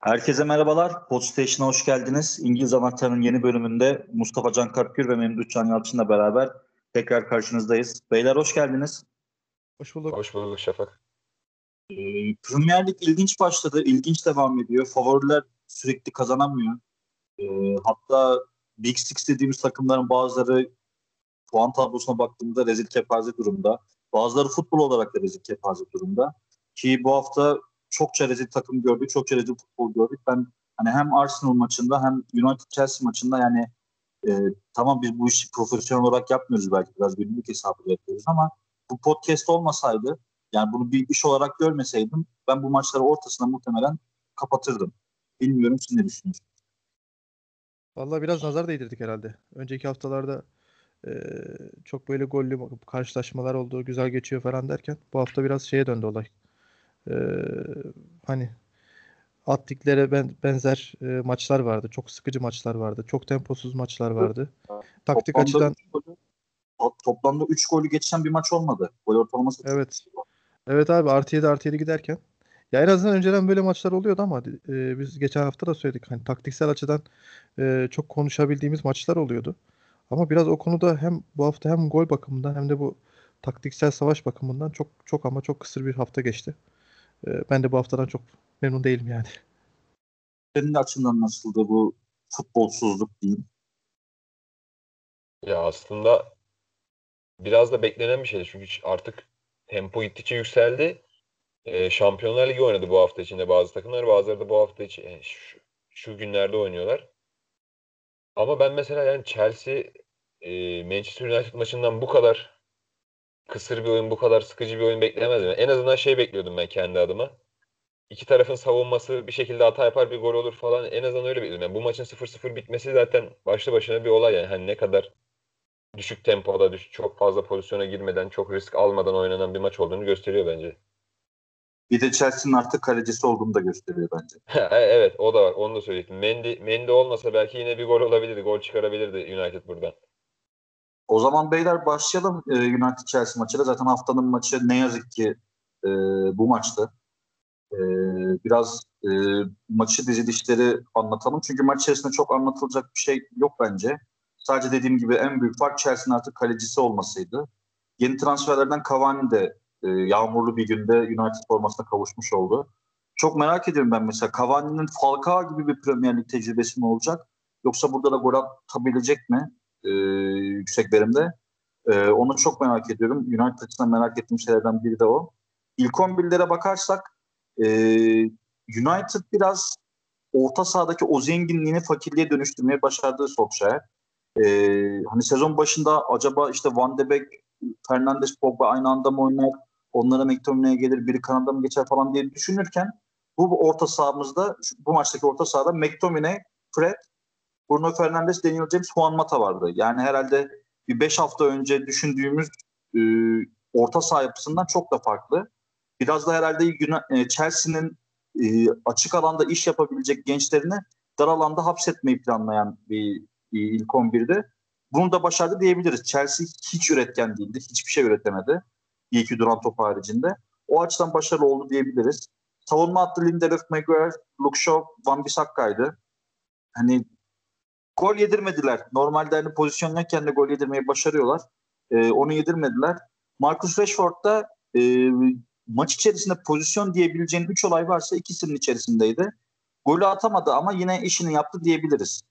Herkese merhabalar. Podstation'a hoş geldiniz. İngiliz Anahtarı'nın yeni bölümünde Mustafa Can Karpgür ve Memduh Can Yalçın'la beraber tekrar karşınızdayız. Beyler hoş geldiniz. Hoş bulduk. Hoş bulduk Şafak. Ee, Premier Lig ilginç başladı. İlginç devam ediyor. Favoriler sürekli kazanamıyor. Ee, hatta Big Six dediğimiz takımların bazıları puan tablosuna baktığımda rezil kepaze durumda. Bazıları futbol olarak da rezil kepaze durumda. Ki bu hafta çokça rezil takım gördük, çokça rezil futbol gördük. Ben hani hem Arsenal maçında hem United Chelsea maçında yani e, tamam biz bu işi profesyonel olarak yapmıyoruz belki biraz günlük hesabı yapıyoruz ama bu podcast olmasaydı yani bunu bir iş olarak görmeseydim ben bu maçları ortasına muhtemelen kapatırdım. Bilmiyorum siz ne düşünüyorsunuz? Vallahi biraz nazar değdirdik herhalde. Önceki haftalarda e, çok böyle gollü karşılaşmalar oldu, güzel geçiyor falan derken bu hafta biraz şeye döndü olay. E, hani attiklere ben, benzer e, maçlar vardı. Çok sıkıcı maçlar vardı. Çok temposuz maçlar vardı. Taktik Toplamda açıdan golü- toplamda 3 golü geçen bir maç olmadı. Gol ortalaması Evet. Evet abi artı 7 artı 7 giderken. Ya en azından önceden böyle maçlar oluyordu ama e, biz geçen hafta da söyledik. Hani taktiksel açıdan e, çok konuşabildiğimiz maçlar oluyordu. Ama biraz o konuda hem bu hafta hem gol bakımından hem de bu taktiksel savaş bakımından çok çok ama çok kısır bir hafta geçti. E, ben de bu haftadan çok memnun değilim yani. Senin açından nasıldı bu futbolsuzluk diyeyim? Ya aslında biraz da beklenen bir şeydi çünkü artık tempo gittikçe yükseldi. Ee, Şampiyonlar Ligi oynadı bu hafta içinde bazı takımlar, bazıları da bu hafta içi yani şu, şu günlerde oynuyorlar. Ama ben mesela yani Chelsea e, Manchester United maçından bu kadar kısır bir oyun, bu kadar sıkıcı bir oyun beklemezdim. En azından şey bekliyordum ben kendi adıma. İki tarafın savunması bir şekilde hata yapar bir gol olur falan. En azından öyle bekliyordum. Yani bu maçın 0-0 bitmesi zaten başlı başına bir olay yani. Hani ne kadar düşük tempoda, düş çok fazla pozisyona girmeden, çok risk almadan oynanan bir maç olduğunu gösteriyor bence. Bir de Chelsea'nin artık kalecisi olduğunu da gösteriyor bence. evet o da var. Onu da söyleyecektim. Mendy, Mendy olmasa belki yine bir gol olabilirdi. Gol çıkarabilirdi United buradan. O zaman beyler başlayalım e, United Chelsea maçıyla. Zaten haftanın maçı ne yazık ki e, bu maçtı. E, biraz e, maçı dizilişleri anlatalım. Çünkü maç içerisinde çok anlatılacak bir şey yok bence. Sadece dediğim gibi en büyük fark Chelsea'nin artık kalecisi olmasıydı. Yeni transferlerden Cavani de e, yağmurlu bir günde United formasına kavuşmuş oldu. Çok merak ediyorum ben mesela Cavani'nin Falcao gibi bir Premier Lig tecrübesi mi olacak? Yoksa burada da gol atabilecek mi? E, yüksek verimde. E, onu çok merak ediyorum. United açısından merak ettiğim şeylerden biri de o. İlk 11'lere bakarsak e, United biraz orta sahadaki o zenginliğini fakirliğe dönüştürmeye başardığı Solskjaer. E, hani sezon başında acaba işte Van de Beek, Fernandes, Pogba aynı anda mı oynar? Onlara McTominay'e gelir, biri kanada mı geçer falan diye düşünürken bu orta sahamızda, bu maçtaki orta sahada McTominay, Fred, Bruno Fernandes, Daniel James, Juan Mata vardı. Yani herhalde bir 5 hafta önce düşündüğümüz e, orta saha yapısından çok da farklı. Biraz da herhalde e, Chelsea'nin e, açık alanda iş yapabilecek gençlerini dar alanda hapsetmeyi planlayan bir, bir ilk 11'de. Bunu da başardı diyebiliriz. Chelsea hiç üretken değildi. Hiçbir şey üretemedi. İyi ki duran top haricinde. O açıdan başarılı oldu diyebiliriz. Savunma hattı Lindelöf, Maguire, Luke Shaw, Van Bissakka'ydı. Hani gol yedirmediler. Normalde hani pozisyondayken de gol yedirmeyi başarıyorlar. Ee, onu yedirmediler. Marcus Rashford da e, maç içerisinde pozisyon diyebileceğin 3 olay varsa ikisinin içerisindeydi. Golü atamadı ama yine işini yaptı diyebiliriz.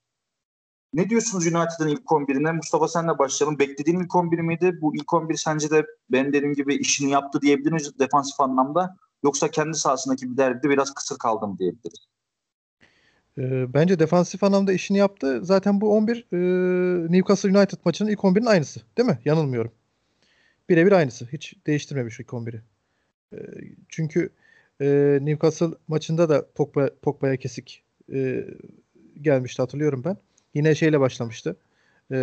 Ne diyorsunuz United'ın ilk 11'ine? Mustafa senle başlayalım. Beklediğin ilk 11 miydi? Bu ilk 11 sence de ben dediğim gibi işini yaptı diyebilir miyiz defansif anlamda? Yoksa kendi sahasındaki bir derbide biraz kısır kaldı mı diyebiliriz? E, bence defansif anlamda işini yaptı. Zaten bu 11 e, Newcastle United maçının ilk 11'in aynısı. Değil mi? Yanılmıyorum. Birebir aynısı. Hiç değiştirmemiş ilk 11'i. E, çünkü e, Newcastle maçında da Pogba, Pogba'ya kesik e, gelmişti hatırlıyorum ben. Yine şeyle başlamıştı. E,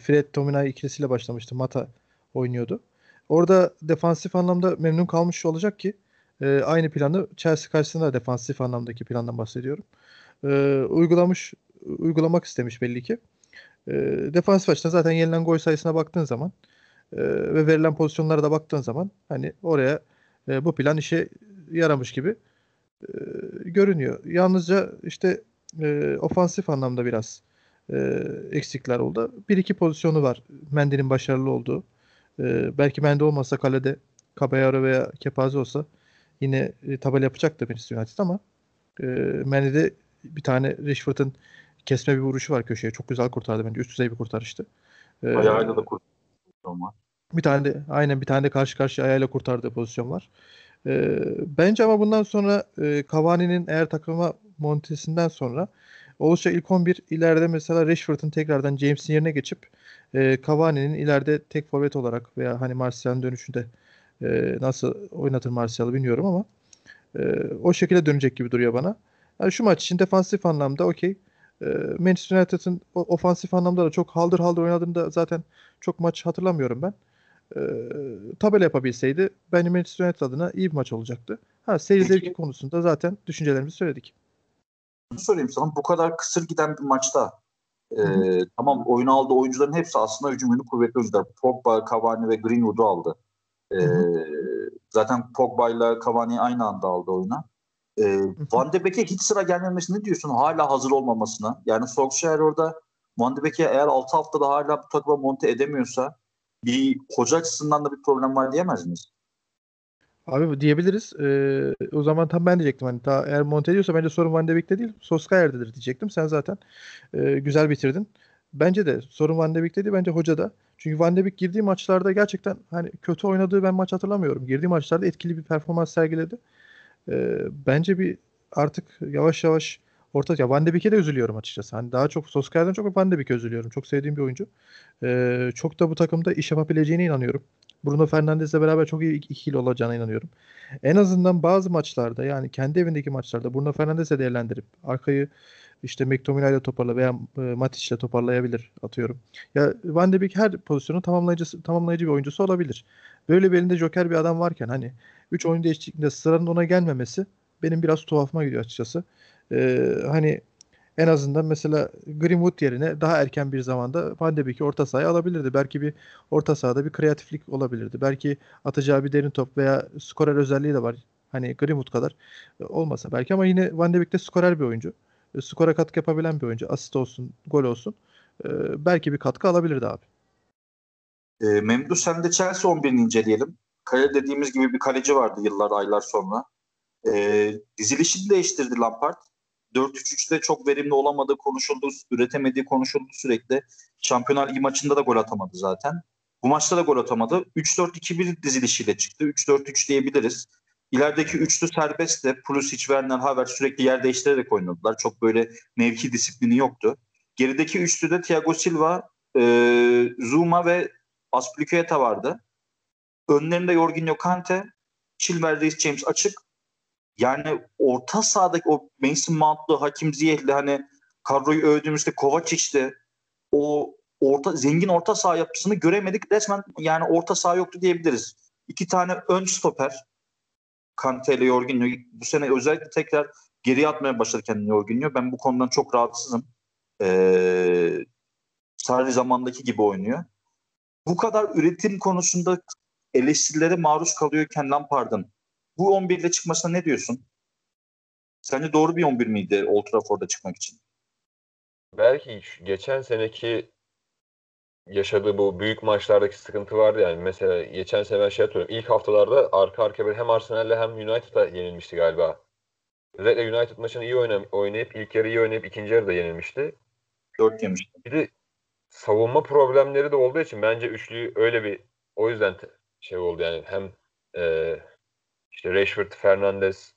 Fred Tominay ikilisiyle başlamıştı. Mata oynuyordu. Orada defansif anlamda memnun kalmış olacak ki e, aynı planı Chelsea karşısında defansif anlamdaki plandan bahsediyorum. E, uygulamış uygulamak istemiş belli ki. E, defansif açıdan zaten yenilen gol sayısına baktığın zaman e, ve verilen pozisyonlara da baktığın zaman hani oraya e, bu plan işe yaramış gibi e, görünüyor. Yalnızca işte e, ofansif anlamda biraz e, eksikler oldu. Bir iki pozisyonu var Mendy'nin başarılı olduğu. E, belki Mendy olmasa kalede Caballero veya Kepaze olsa yine e, tabela yapacaktı Manchester United ama e, Mendy'de bir tane Rashford'un kesme bir vuruşu var köşeye. Çok güzel kurtardı bence. Üst düzey bir kurtarıştı. E, Ayağıyla da kurtardı. Bir tane de aynen bir tane de karşı karşıya ayağıyla kurtardığı pozisyon var. E, bence ama bundan sonra e, Cavani'nin eğer takıma montesinden sonra oluşa ilk 11 ileride mesela Rashford'un tekrardan James'in yerine geçip e, Cavani'nin ileride tek forvet olarak veya hani Martial'ın dönüşünde e, nasıl oynatır Martial'ı bilmiyorum ama e, o şekilde dönecek gibi duruyor bana. Yani şu maç için defansif anlamda okey. E, Manchester United'ın ofansif anlamda da çok haldır haldır oynadığını da zaten çok maç hatırlamıyorum ben. E, tabela yapabilseydi bence Manchester United adına iyi bir maç olacaktı. Ha seyir zevki konusunda zaten düşüncelerimizi söyledik. Sorayım sana bu kadar kısır giden bir maçta e, tamam oyunu aldı oyuncuların hepsi aslında hücum yönü kuvvetli oyuncular. Pogba, Cavani ve Greenwood'u aldı. E, zaten Pogba ile Cavani aynı anda aldı oyuna. E, Van de Beek'e hiç sıra gelmemesini diyorsun? Hala hazır olmamasına. Yani Solskjaer orada Van de Beek'e eğer 6 haftada hala bu takıma monte edemiyorsa bir hoca açısından da bir problem var diyemez miyiz? Abi diyebiliriz. Ee, o zaman tam ben diyecektim. Hani daha eğer monte ediyorsa bence sorun Van de Beek'te değil. Soskayer'dedir diyecektim. Sen zaten e, güzel bitirdin. Bence de sorun Van de Beek'te değil. Bence hocada. Çünkü Van de Beek girdiği maçlarda gerçekten hani kötü oynadığı ben maç hatırlamıyorum. Girdiği maçlarda etkili bir performans sergiledi. Ee, bence bir artık yavaş yavaş orta ya Van de Beek'e de üzülüyorum açıkçası. Hani daha çok Soskayer'den çok Van de Beek'e üzülüyorum. Çok sevdiğim bir oyuncu. Ee, çok da bu takımda iş yapabileceğine inanıyorum. Bruno Fernandes'le beraber çok iyi ikili olacağına inanıyorum. En azından bazı maçlarda yani kendi evindeki maçlarda Bruno Fernandes'e değerlendirip arkayı işte McTominay ile toparla veya e, Matic ile toparlayabilir atıyorum. Ya Van de Beek her pozisyonu tamamlayıcı tamamlayıcı bir oyuncusu olabilir. Böyle bir joker bir adam varken hani 3 oyun değişikliğinde sıranın ona gelmemesi benim biraz tuhafıma gidiyor açıkçası. Ee, hani en azından mesela Greenwood yerine daha erken bir zamanda Van de orta sahaya alabilirdi. Belki bir orta sahada bir kreatiflik olabilirdi. Belki atacağı bir derin top veya skorer özelliği de var. Hani Greenwood kadar olmasa belki ama yine Van de Beek de skorer bir oyuncu. Skora katkı yapabilen bir oyuncu. Asist olsun, gol olsun. Ee, belki bir katkı alabilirdi abi. E, Memdu sen de Chelsea 11'ini inceleyelim. Kale dediğimiz gibi bir kaleci vardı yıllar, aylar sonra. E, dizilişini değiştirdi Lampard. 4-3-3'te çok verimli olamadığı konuşuldu, üretemediği konuşuldu sürekli. Şampiyonlar Ligi maçında da gol atamadı zaten. Bu maçta da gol atamadı. 3-4-2-1 dizilişiyle çıktı. 3-4-3 diyebiliriz. İlerideki üçlü serbest de Pulisic, Werner, Havertz sürekli yer değiştirerek oynadılar. Çok böyle mevki disiplini yoktu. Gerideki üçlü de Thiago Silva, e, Zuma ve Aspilicueta vardı. Önlerinde Jorginho Kante, Chilwell, Reece James açık. Yani orta sahadaki o Mason Mount'lu, Hakim Ziyeh'li hani kadroyu övdüğümüzde Kovacic'ti. O orta zengin orta saha yapısını göremedik. Resmen yani orta saha yoktu diyebiliriz. İki tane ön stoper Kante ile Jorginho bu sene özellikle tekrar geri atmaya başladı kendini Jorginho. Ben bu konudan çok rahatsızım. Ee, sadece zamandaki gibi oynuyor. Bu kadar üretim konusunda eleştirilere maruz kalıyorken Lampard'ın bu 11 ile çıkmasına ne diyorsun? Sence doğru bir 11 miydi Old Trafford'a çıkmak için? Belki geçen seneki yaşadığı bu büyük maçlardaki sıkıntı vardı yani. Mesela geçen sene ben şey hatırlıyorum. İlk haftalarda arka arkaya böyle hem Arsenal'le hem United'a yenilmişti galiba. Özellikle United maçını iyi oynayıp ilk yarı iyi oynayıp ikinci yarıda yenilmişti. Dört yemişti. Bir de savunma problemleri de olduğu için bence üçlüyü öyle bir o yüzden şey oldu yani hem e, işte Rashford, Fernandes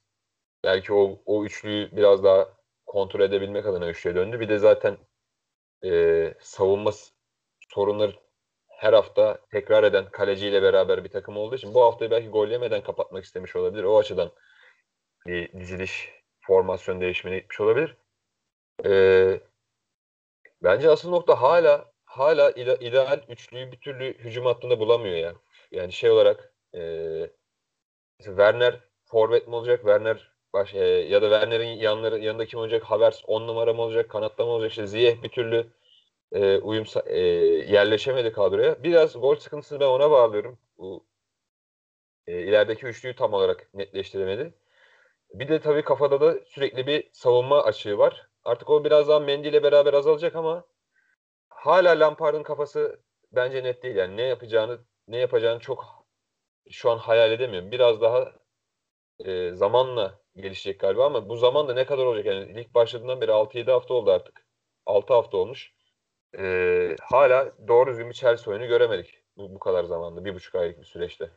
belki o, o üçlüyü biraz daha kontrol edebilmek adına üçlüye döndü. Bir de zaten e, savunma sorunları her hafta tekrar eden kaleciyle beraber bir takım olduğu için bu haftayı belki gol yemeden kapatmak istemiş olabilir. O açıdan bir diziliş, formasyon değişimine gitmiş olabilir. Ee, bence asıl nokta hala hala ideal üçlüyü bir türlü hücum hattında bulamıyor ya. Yani şey olarak e, Werner forvet mi olacak? Werner baş, e, ya da Werner'in yanları yanında kim olacak? Havertz 10 numara mı olacak? Kanatta mı olacak? İşte Ziyeh bir türlü e, uyum e, yerleşemedi kadroya. Biraz gol sıkıntısını ben ona bağlıyorum. Bu e, ilerideki üçlüyü tam olarak netleştiremedi. Bir de tabii kafada da sürekli bir savunma açığı var. Artık o biraz daha Mendy ile beraber azalacak ama hala Lampard'ın kafası bence net değil. Yani ne yapacağını ne yapacağını çok şu an hayal edemiyorum. Biraz daha e, zamanla gelişecek galiba ama bu zaman da ne kadar olacak? Yani ilk başladığından beri 6-7 hafta oldu artık. 6 hafta olmuş. E, hala doğru düzgün bir Chelsea oyunu göremedik. Bu, bu kadar zamanda. Bir buçuk aylık bir süreçte.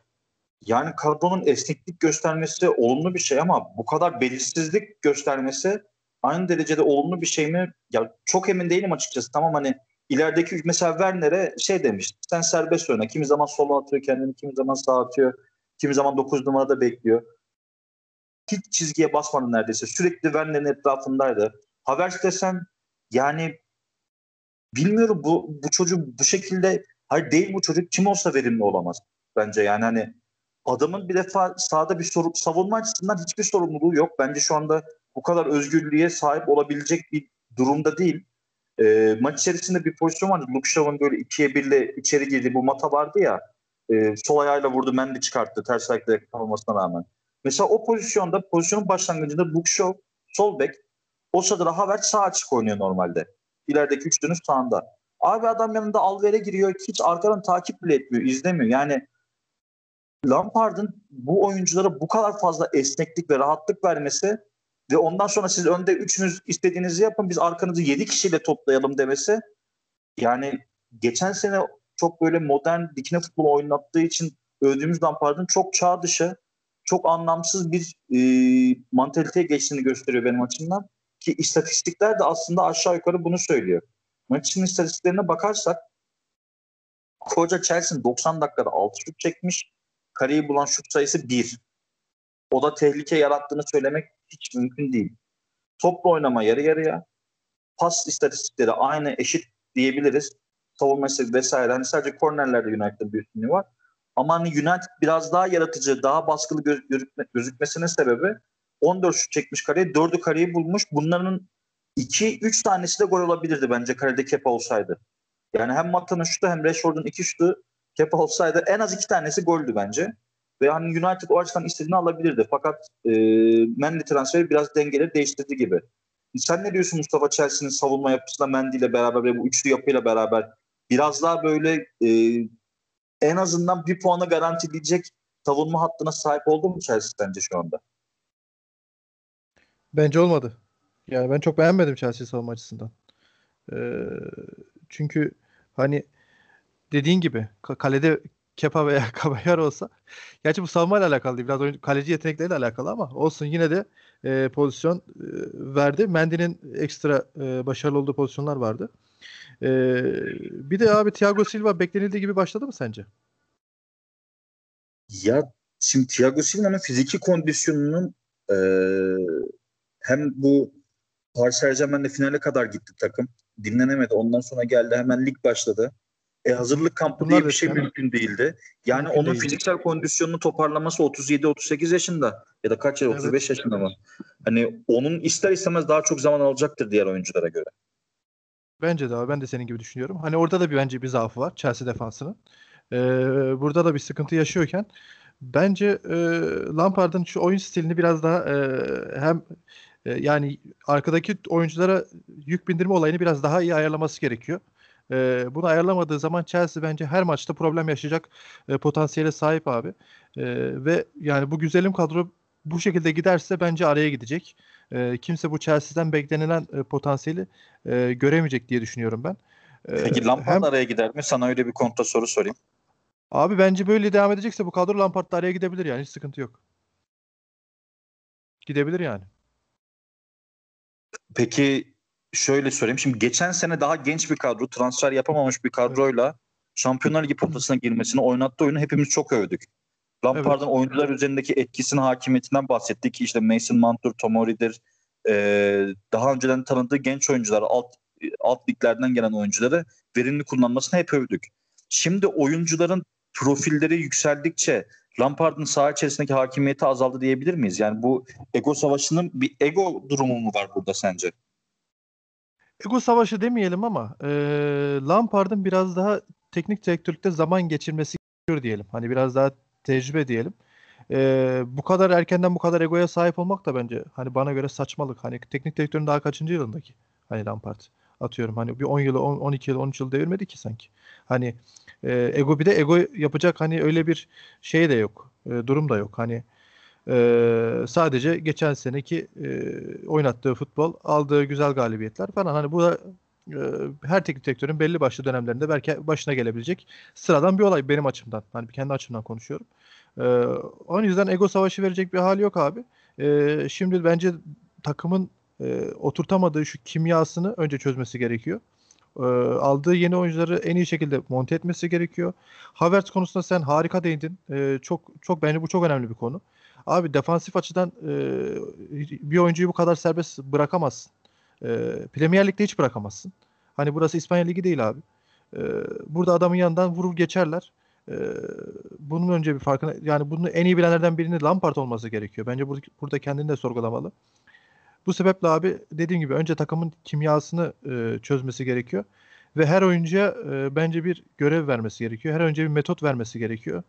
Yani kadronun esneklik göstermesi olumlu bir şey ama bu kadar belirsizlik göstermesi aynı derecede olumlu bir şey mi? Ya çok emin değilim açıkçası. Tamam hani ilerideki mesela Werner'e şey demiş. Sen serbest oyna. Kimi zaman sola atıyor kendini, kimi zaman sağ atıyor. Kimi zaman 9 numarada bekliyor. Hiç çizgiye basmadı neredeyse. Sürekli Werner'in etrafındaydı. Havertz desen yani bilmiyorum bu bu çocuk bu şekilde hayır değil bu çocuk kim olsa verimli olamaz bence yani hani adamın bir defa sahada bir soru, savunma açısından hiçbir sorumluluğu yok. Bence şu anda bu kadar özgürlüğe sahip olabilecek bir durumda değil. E, maç içerisinde bir pozisyon vardı. Luke Shaw'ın böyle ikiye birle içeri girdiği bu mata vardı ya. E, sol ayağıyla vurdu, Mendy çıkarttı ters ayakla yakalamasına rağmen. Mesela o pozisyonda pozisyonun başlangıcında Luke Shaw sol bek o sırada Havertz sağ açık oynuyor normalde. İlerideki üçlünün sağında. Abi adam yanında Alver'e giriyor. Hiç arkadan takip bile etmiyor, izlemiyor. Yani Lampard'ın bu oyunculara bu kadar fazla esneklik ve rahatlık vermesi ve ondan sonra siz önde üçünüz istediğinizi yapın biz arkanızı yedi kişiyle toplayalım demesi yani geçen sene çok böyle modern dikine futbol oynattığı için övdüğümüz Lampard'ın çok çağ dışı çok anlamsız bir e, mantaliteye geçtiğini gösteriyor benim açımdan. Ki istatistikler de aslında aşağı yukarı bunu söylüyor. Maç için istatistiklerine bakarsak koca Chelsea 90 dakikada 6 şut çekmiş. Kareyi bulan şut sayısı 1. O da tehlike yarattığını söylemek hiç mümkün değil. Toplu oynama yarı yarıya. Pas istatistikleri aynı eşit diyebiliriz. Savunma istatistikleri vesaire. Hani sadece kornerlerde United'ın bir üstünlüğü var. Ama hani United biraz daha yaratıcı, daha baskılı göz, gözükme, gözükmesinin sebebi 14 şut çekmiş kareye, 4'ü kareyi bulmuş. Bunların 2-3 tanesi de gol olabilirdi bence karede Kepa olsaydı. Yani hem Mata'nın şutu hem Rashford'un iki şutu Kepa olsaydı en az iki tanesi goldü bence. Ve hani United o açıdan istediğini alabilirdi. Fakat e, Mendy transferi biraz dengeleri değiştirdi gibi. Sen ne diyorsun Mustafa Chelsea'nin savunma yapısıyla Mendy ile beraber ve bu üçlü yapıyla beraber biraz daha böyle e, en azından bir puanı garantileyecek savunma hattına sahip oldu mu Chelsea bence şu anda? Bence olmadı. Yani ben çok beğenmedim Chelsea savunma açısından. Ee, çünkü hani dediğin gibi kalede Kepa veya Kabayar olsa gerçi bu savunmayla alakalı değil. Biraz oyuncu, kaleci yetenekleriyle alakalı ama olsun yine de e, pozisyon e, verdi. Mendy'nin ekstra e, başarılı olduğu pozisyonlar vardı. E, bir de abi Thiago Silva beklenildiği gibi başladı mı sence? Ya şimdi Thiago Silva'nın fiziki kondisyonunun e, hem bu Paris Saint Germain'le finale kadar gitti takım. Dinlenemedi. Ondan sonra geldi hemen lig başladı. E, hazırlık kampı Bunlar diye bir şey yani. mümkün değildi. Yani mümkün onun değildi. fiziksel kondisyonunu toparlaması 37-38 yaşında ya da kaç evet. 35 yaşında mı? Hani onun ister istemez daha çok zaman alacaktır diğer oyunculara göre. Bence de abi. Ben de senin gibi düşünüyorum. Hani orada da bir bence bir zaafı var Chelsea defansının. Ee, burada da bir sıkıntı yaşıyorken bence e, Lampard'ın şu oyun stilini biraz daha e, hem e, yani arkadaki oyunculara yük bindirme olayını biraz daha iyi ayarlaması gerekiyor. E, bunu ayarlamadığı zaman Chelsea bence her maçta problem yaşayacak e, potansiyele sahip abi. E, ve yani bu güzelim kadro bu şekilde giderse bence araya gidecek. E, kimse bu Chelsea'den beklenilen e, potansiyeli e, göremeyecek diye düşünüyorum ben. E, Peki Lampard hem, araya gider mi? Sana öyle bir kontra soru sorayım. Abi bence böyle devam edecekse bu kadro Lampard da araya gidebilir yani hiç sıkıntı yok. Gidebilir yani. Peki şöyle söyleyeyim. Şimdi geçen sene daha genç bir kadro, transfer yapamamış bir kadroyla Şampiyonlar Ligi potasına girmesini oynattığı oyunu hepimiz çok övdük. Lampard'ın evet. oyuncular üzerindeki etkisini, hakimiyetinden bahsettik ki işte Mason Mount'tur, Tomori'dir. Ee, daha önceden tanıdığı genç oyuncular, alt, alt liglerden gelen oyuncuları verimli kullanmasını hep övdük. Şimdi oyuncuların profilleri yükseldikçe Lampard'ın saha içerisindeki hakimiyeti azaldı diyebilir miyiz? Yani bu ego savaşının bir ego durumu mu var burada sence? Ego savaşı demeyelim ama e, Lampard'ın biraz daha teknik direktörlükte zaman geçirmesi gerekiyor diyelim. Hani biraz daha tecrübe diyelim. e, bu kadar erkenden bu kadar egoya sahip olmak da bence hani bana göre saçmalık. Hani teknik direktörün daha kaçıncı yılındaki hani Lampard atıyorum hani bir 10 yılı 10, 12 yıl 13 yıl devirmedi ki sanki. Hani e, ego bir de ego yapacak hani öyle bir şey de yok. E, durum da yok. Hani e, sadece geçen seneki e, oynattığı futbol, aldığı güzel galibiyetler falan. Hani bu da e, her teknik direktörün belli başlı dönemlerinde belki başına gelebilecek sıradan bir olay benim açımdan. Hani kendi açımdan konuşuyorum. E, onun yüzden ego savaşı verecek bir hali yok abi. E, şimdi bence takımın e, oturtamadığı şu kimyasını önce çözmesi gerekiyor. E, aldığı yeni oyuncuları en iyi şekilde monte etmesi gerekiyor. Havertz konusunda sen harika değindin. E, çok çok bence bu çok önemli bir konu. Abi defansif açıdan e, bir oyuncuyu bu kadar serbest bırakamazsın. E, Premier Lig'de hiç bırakamazsın. Hani burası İspanya Ligi değil abi. E, burada adamın yanından vurur geçerler. E, bunun önce bir farkına yani bunu en iyi bilenlerden birinin Lampard olması gerekiyor. Bence burada, burada kendini de sorgulamalı. Bu sebeple abi dediğim gibi önce takımın kimyasını e, çözmesi gerekiyor. Ve her oyuncuya e, bence bir görev vermesi gerekiyor. Her oyuncuya bir metot vermesi gerekiyor.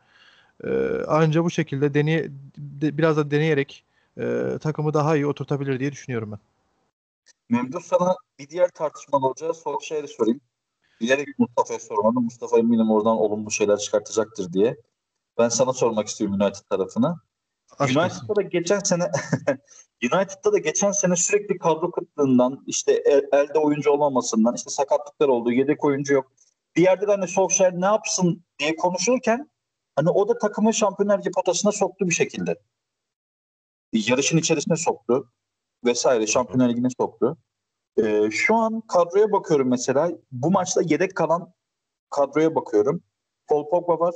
E, anca bu şekilde deney, de, biraz da deneyerek e, takımı daha iyi oturtabilir diye düşünüyorum ben. Memduh sana bir diğer tartışmalı olacağı soru şeyleri sorayım. Bilerek Mustafa'ya sormadım. Mustafa eminim oradan olumlu şeyler çıkartacaktır diye. Ben sana sormak istiyorum United tarafına. United'da da geçen sene United'da da geçen sene sürekli kadro kıtlığından işte el, elde oyuncu olmamasından işte sakatlıklar oldu yedek oyuncu yok. Bir yerde de hani Solskjaer ne yapsın diye konuşurken hani o da takımı Şampiyonlar potasına soktu bir şekilde. Yarışın içerisine soktu vesaire Şampiyonlar Ligi'ne soktu. Ee, şu an kadroya bakıyorum mesela. Bu maçta yedek kalan kadroya bakıyorum. Paul Pogba var.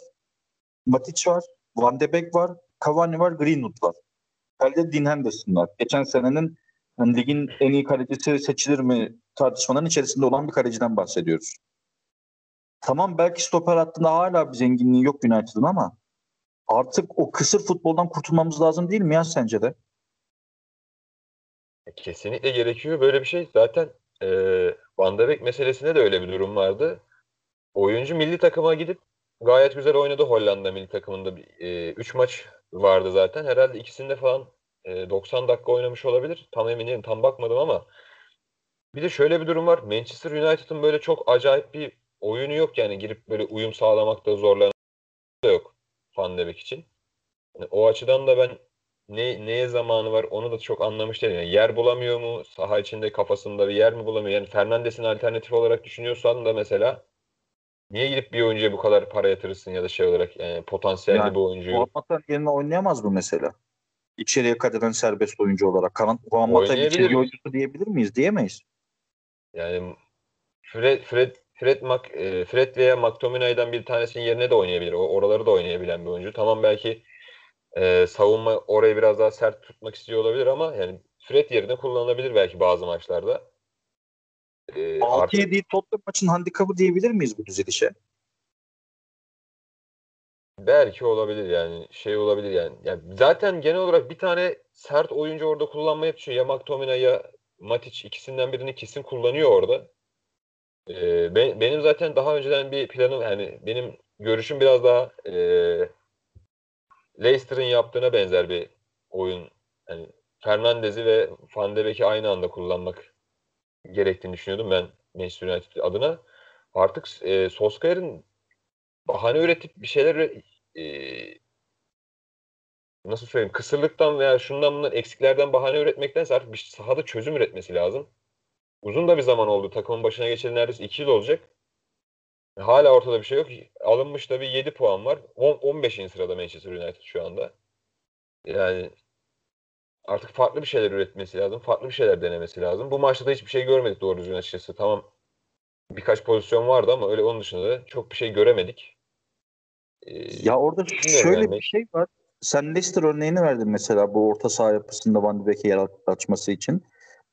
Matic var. Van de Beek var. Cavani var. Greenwood var. Kalede Dean Henderson var. Geçen senenin yani ligin en iyi kalecisi seçilir mi tartışmaların içerisinde olan bir kaleciden bahsediyoruz. Tamam belki stoper hattında hala bir zenginliği yok United'ın ama artık o kısır futboldan kurtulmamız lazım değil mi ya sence de? Kesinlikle gerekiyor böyle bir şey. Zaten e, Van de Beek meselesinde de öyle bir durum vardı. Oyuncu milli takıma gidip gayet güzel oynadı Hollanda milli takımında. 3 e, maç vardı zaten. Herhalde ikisinde falan e, 90 dakika oynamış olabilir. Tam emin değilim. Tam bakmadım ama bir de şöyle bir durum var. Manchester United'ın böyle çok acayip bir oyunu yok yani girip böyle uyum sağlamakta zorlanan da yok Van de Beek için. Yani o açıdan da ben ne, neye zamanı var onu da çok anlamış değilim. Yani yer bulamıyor mu? Saha içinde kafasında bir yer mi bulamıyor? Yani Fernandes'in alternatif olarak düşünüyorsan da mesela niye gidip bir oyuncuya bu kadar para yatırırsın ya da şey olarak yani potansiyelli yani, bir oyuncuyu. Juan yerine oynayamaz mı mesela? İçeriye eden serbest oyuncu olarak. Karan Juan Mata içeri oyuncusu diyebilir miyiz? Diyemeyiz. Yani Fred, Fred Fred, Mac, e, Fred veya McTominay'dan bir tanesinin yerine de oynayabilir. O, oraları da oynayabilen bir oyuncu. Tamam belki e, savunma orayı biraz daha sert tutmak istiyor olabilir ama yani Fred yerine kullanılabilir belki bazı maçlarda. E, 6-7 artık... Tottenham maçın handikapı diyebilir miyiz bu dizilişe? Belki olabilir yani şey olabilir yani. yani zaten genel olarak bir tane sert oyuncu orada kullanmaya çalışıyor. Ya McTominay ya Matic ikisinden birini kesin kullanıyor orada. Ee, ben, benim zaten daha önceden bir planım yani benim görüşüm biraz daha e, Leicester'ın yaptığına benzer bir oyun. Yani Fernandez'i ve Van de Beek'i aynı anda kullanmak gerektiğini düşünüyordum ben Manchester United adına. Artık e, Solskjaer'in bahane üretip bir şeyler e, nasıl söyleyeyim kısırlıktan veya şundan bundan eksiklerden bahane üretmektense artık bir sahada çözüm üretmesi lazım. Uzun da bir zaman oldu. Takımın başına geçeli neredeyse 2 yıl olacak. Hala ortada bir şey yok. Alınmış da bir 7 puan var. 10, 15. sırada Manchester United şu anda. Yani artık farklı bir şeyler üretmesi lazım. Farklı bir şeyler denemesi lazım. Bu maçta da hiçbir şey görmedik doğru düzgün açıkçası. Tamam birkaç pozisyon vardı ama öyle onun dışında da çok bir şey göremedik. Ee, ya orada şöyle yani. bir şey var. Sen Leicester örneğini verdin mesela bu orta saha yapısında Van de Beek'e yer açması için.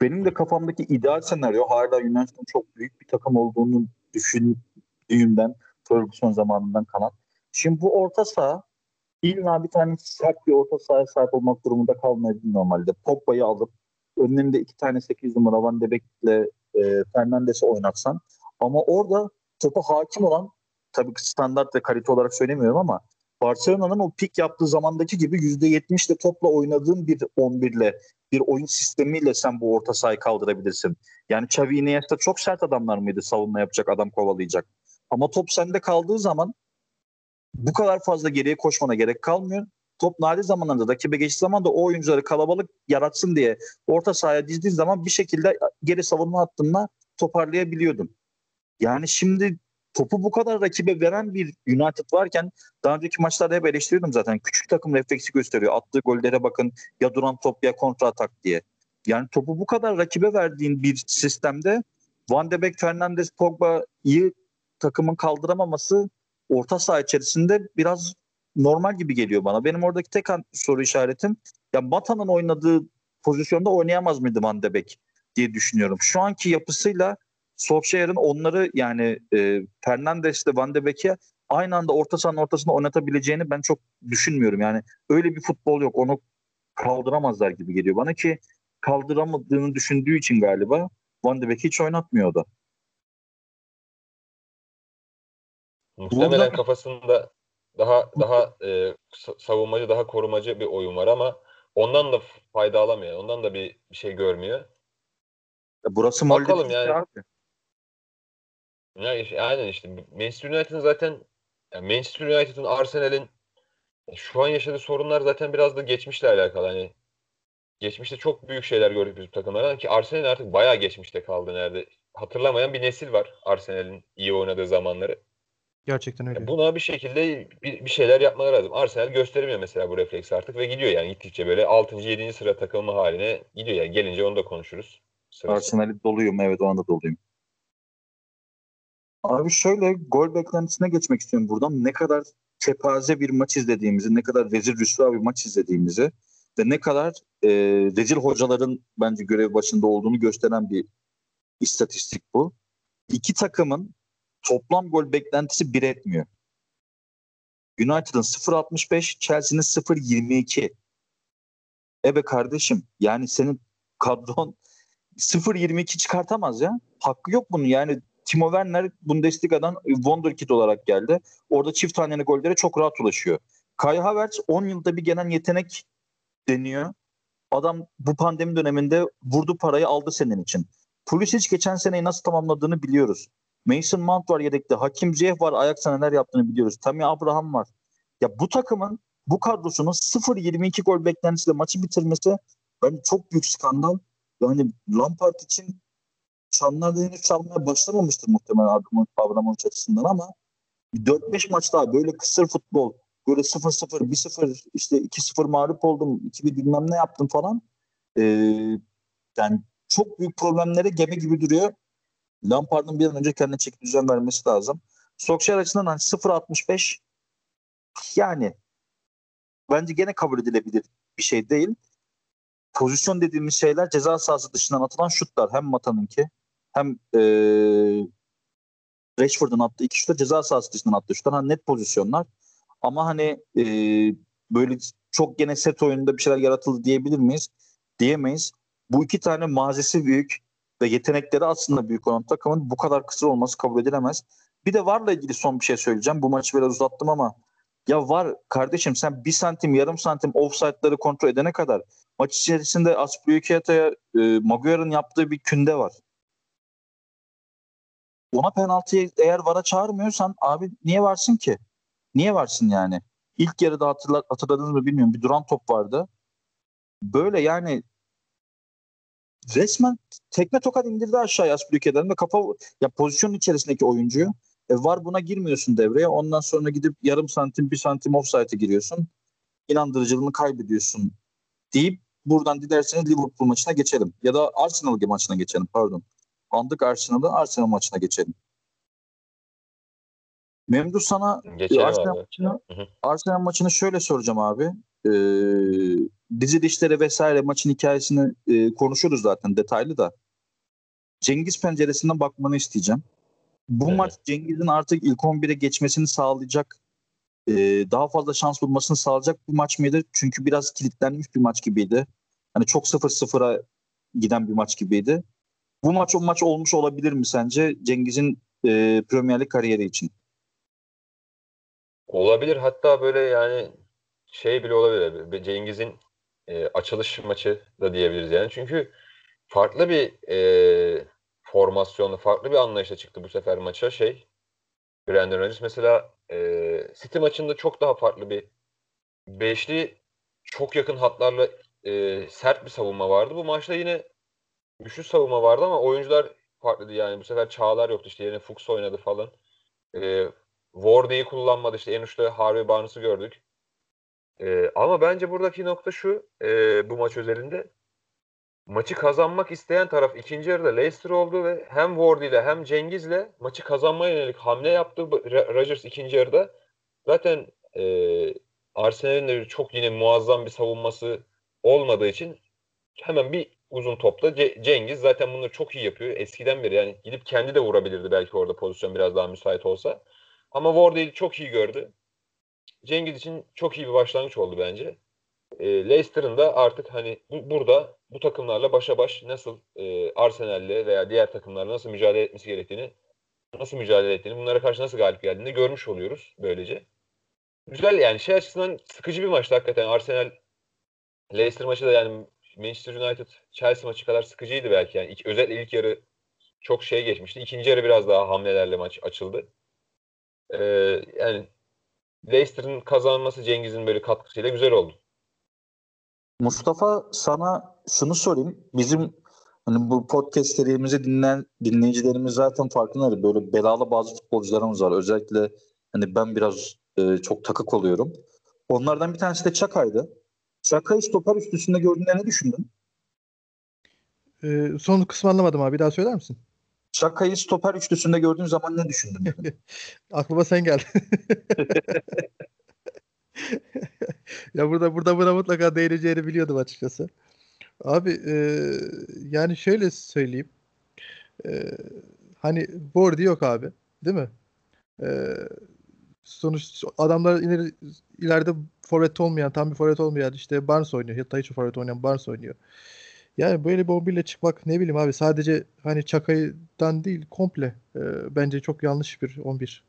Benim de kafamdaki ideal senaryo hala Yunanistan'ın çok büyük bir takım olduğunu düşündüğümden Ferguson zamanından kalan. Şimdi bu orta saha illa bir tane sert bir orta sahaya sahip olmak durumunda kalmayabilir normalde. Pogba'yı alıp önlerinde iki tane 8 numara Van de Beek'le e, Fernandes'i oynatsan ama orada topa hakim olan tabii standart ve kalite olarak söylemiyorum ama Barcelona'nın o pik yaptığı zamandaki gibi %70'le topla oynadığın bir 11'le bir oyun sistemiyle sen bu orta sahayı kaldırabilirsin. Yani Xavi Iniesta çok sert adamlar mıydı savunma yapacak adam kovalayacak. Ama top sende kaldığı zaman bu kadar fazla geriye koşmana gerek kalmıyor. Top nadir zamanlarda rakibe geçtiği zaman da o oyuncuları kalabalık yaratsın diye orta sahaya dizdiğin zaman bir şekilde geri savunma hattına toparlayabiliyordun. Yani şimdi topu bu kadar rakibe veren bir United varken daha önceki maçlarda hep eleştiriyordum zaten. Küçük takım refleksi gösteriyor. Attığı gollere bakın ya duran top ya kontra atak diye. Yani topu bu kadar rakibe verdiğin bir sistemde Van de Beek, Fernandes, Pogba'yı takımın kaldıramaması orta saha içerisinde biraz normal gibi geliyor bana. Benim oradaki tek soru işaretim ya Mata'nın oynadığı pozisyonda oynayamaz mıydı Van de Beek diye düşünüyorum. Şu anki yapısıyla Solskjaer'in onları yani e, Fernandes ile Van de Beek'e aynı anda orta sahanın ortasında oynatabileceğini ben çok düşünmüyorum. Yani öyle bir futbol yok. Onu kaldıramazlar gibi geliyor bana ki kaldıramadığını düşündüğü için galiba Van de Beek hiç oynatmıyor da. Muhtemelen kafasında daha daha e, savunmacı, daha korumacı bir oyun var ama ondan da fayda alamıyor. Ondan da bir, bir şey görmüyor. Burası Bakalım yani. Abi. Ya işte, aynen işte Manchester United'ın zaten yani Manchester United'ın Arsenal'in şu an yaşadığı sorunlar zaten biraz da geçmişle alakalı. Hani geçmişte çok büyük şeyler gördük biz bu takımlardan ki Arsenal artık bayağı geçmişte kaldı nerede. Hatırlamayan bir nesil var Arsenal'in iyi oynadığı zamanları. Gerçekten öyle. Yani buna bir şekilde bir, bir şeyler yapmaları lazım. Arsenal gösteremiyor mesela bu refleks artık ve gidiyor yani gittikçe böyle 6. 7. sıra takılma haline gidiyor yani. Gelince onu da konuşuruz. Arsenal'i doluyum evet o anda doluyum. Abi şöyle gol beklentisine geçmek istiyorum buradan. Ne kadar kepaze bir maç izlediğimizi, ne kadar rezil rüsva bir maç izlediğimizi ve ne kadar e, rezil hocaların bence görev başında olduğunu gösteren bir istatistik bu. İki takımın toplam gol beklentisi bir etmiyor. United'ın 0.65, Chelsea'nin 0.22. Ebe kardeşim yani senin kadron 0.22 çıkartamaz ya. Hakkı yok bunun yani Timo Werner Bundesliga'dan Wonderkid olarak geldi. Orada çift taneli gollere çok rahat ulaşıyor. Kai Havertz 10 yılda bir gelen yetenek deniyor. Adam bu pandemi döneminde vurdu parayı aldı senin için. Pulisic geçen seneyi nasıl tamamladığını biliyoruz. Mason Mount var yedekte. Hakim Ziyech var. Ajax'a neler yaptığını biliyoruz. Tammy Abraham var. Ya bu takımın bu kadrosunun 0-22 gol beklentisiyle maçı bitirmesi bence çok büyük skandal. Yani Lampard için çanlar henüz çalmaya başlamamıştır muhtemelen Abramovich açısından ama 4-5 maç daha böyle kısır futbol böyle 0-0, 1-0 işte 2-0 mağlup oldum, 2-1 bilmem ne yaptım falan. Ee, yani çok büyük problemlere gemi gibi duruyor. Lampard'ın bir an önce kendine çeki düzen vermesi lazım. Solskjaer açısından hani 0-65 yani bence gene kabul edilebilir bir şey değil. Pozisyon dediğimiz şeyler ceza sahası dışından atılan şutlar. Hem Mata'nınki hem e, Rashford'un attığı iki şutlar ceza sahası dışından attığı şutlar. Hani net pozisyonlar. Ama hani e, böyle çok gene set oyununda bir şeyler yaratıldı diyebilir miyiz? Diyemeyiz. Bu iki tane mazisi büyük ve yetenekleri aslında büyük olan takımın bu kadar kısır olması kabul edilemez. Bir de VAR'la ilgili son bir şey söyleyeceğim. Bu maçı biraz uzattım ama ya var kardeşim sen bir santim yarım santim offside'ları kontrol edene kadar maç içerisinde Aspilicueta'ya e, Maguire'ın yaptığı bir künde var. Ona penaltıyı eğer VAR'a çağırmıyorsan abi niye varsın ki? Niye varsın yani? İlk yarıda hatırla, hatırladınız mı bilmiyorum. Bir duran top vardı. Böyle yani resmen tekme tokat indirdi aşağıya Aspilicueta'dan ve kafa ya pozisyonun içerisindeki oyuncuyu. E var buna girmiyorsun devreye. Ondan sonra gidip yarım santim bir santim offside'e giriyorsun. İnandırıcılığını kaybediyorsun deyip buradan dilerseniz Liverpool maçına geçelim. Ya da Arsenal maçına geçelim pardon. Andık Arsenal'ı Arsenal maçına geçelim. Memduh sana Geçelim Arsenal abi. maçını, Arsenal maçını şöyle soracağım abi. Ee, dizi dişleri vesaire maçın hikayesini e, konuşuruz zaten detaylı da. Cengiz penceresinden bakmanı isteyeceğim. Bu evet. maç Cengiz'in artık ilk 11'e geçmesini sağlayacak e, daha fazla şans bulmasını sağlayacak bir maç mıydı? Çünkü biraz kilitlenmiş bir maç gibiydi. Hani çok 0-0'a giden bir maç gibiydi. Bu maç o maç olmuş olabilir mi sence Cengiz'in e, Premier Lig kariyeri için? Olabilir. Hatta böyle yani şey bile olabilir. Cengiz'in e, açılış maçı da diyebiliriz yani. Çünkü farklı bir e, formasyonla, farklı bir anlayışla çıktı bu sefer maça şey. Brandon Rodgers mesela e, City maçında çok daha farklı bir beşli çok yakın hatlarla e, sert bir savunma vardı. Bu maçta yine güçlü savunma vardı ama oyuncular farklıydı yani. Bu sefer Çağlar yoktu işte yerine Fuchs oynadı falan. E, Wardy'yi kullanmadı işte en uçta Harvey Barnes'ı gördük. E, ama bence buradaki nokta şu e, bu maç özelinde maçı kazanmak isteyen taraf ikinci yarıda Leicester oldu ve hem Wardy ile hem Cengiz'le maçı kazanmaya yönelik hamle yaptı Rodgers ikinci yarıda. Zaten e, Arsenal'in de çok yine muazzam bir savunması olmadığı için hemen bir uzun topla C- Cengiz zaten bunları çok iyi yapıyor. Eskiden beri yani gidip kendi de vurabilirdi belki orada pozisyon biraz daha müsait olsa. Ama Wardy'yi çok iyi gördü. Cengiz için çok iyi bir başlangıç oldu bence. E, Leicester'ın da artık hani bu, burada bu takımlarla başa baş nasıl e, Arsenal'le veya diğer takımlarla nasıl mücadele etmesi gerektiğini, nasıl mücadele ettiğini, bunlara karşı nasıl galip geldiğini görmüş oluyoruz böylece. Güzel yani şey açısından sıkıcı bir maçtı hakikaten. Arsenal Leicester maçı da yani Manchester United Chelsea maçı kadar sıkıcıydı belki yani. İlk, özellikle ilk yarı çok şey geçmişti. İkinci yarı biraz daha hamlelerle maç açıldı. Ee, yani Leicester'ın kazanması Cengiz'in böyle katkısıyla güzel oldu. Mustafa sana şunu sorayım. Bizim hani bu podcast serimizi dinleyen dinleyicilerimiz zaten farkındadır. Böyle belalı bazı futbolcularımız var. Özellikle hani ben biraz e, çok takık oluyorum. Onlardan bir tanesi de Çakay'dı. Çakay'ı stoper üstüsünde gördüğünde ne düşündün? Ee, son kısmı anlamadım abi. Bir daha söyler misin? Çakay'ı stoper üçlüsünde gördüğün zaman ne düşündün? Aklıma sen geldin. ya burada burada buna mutlaka değineceğini biliyordum açıkçası. Abi e, yani şöyle söyleyeyim. E, hani Bordi yok abi. Değil mi? E, sonuç adamlar ileri, ileride forvet olmayan, tam bir forvet olmayan işte Barnes oynuyor. Hatta hiç forvet oynayan Barnes oynuyor. Yani böyle bir 11 çıkmak ne bileyim abi sadece hani Çakay'dan değil komple e, bence çok yanlış bir 11.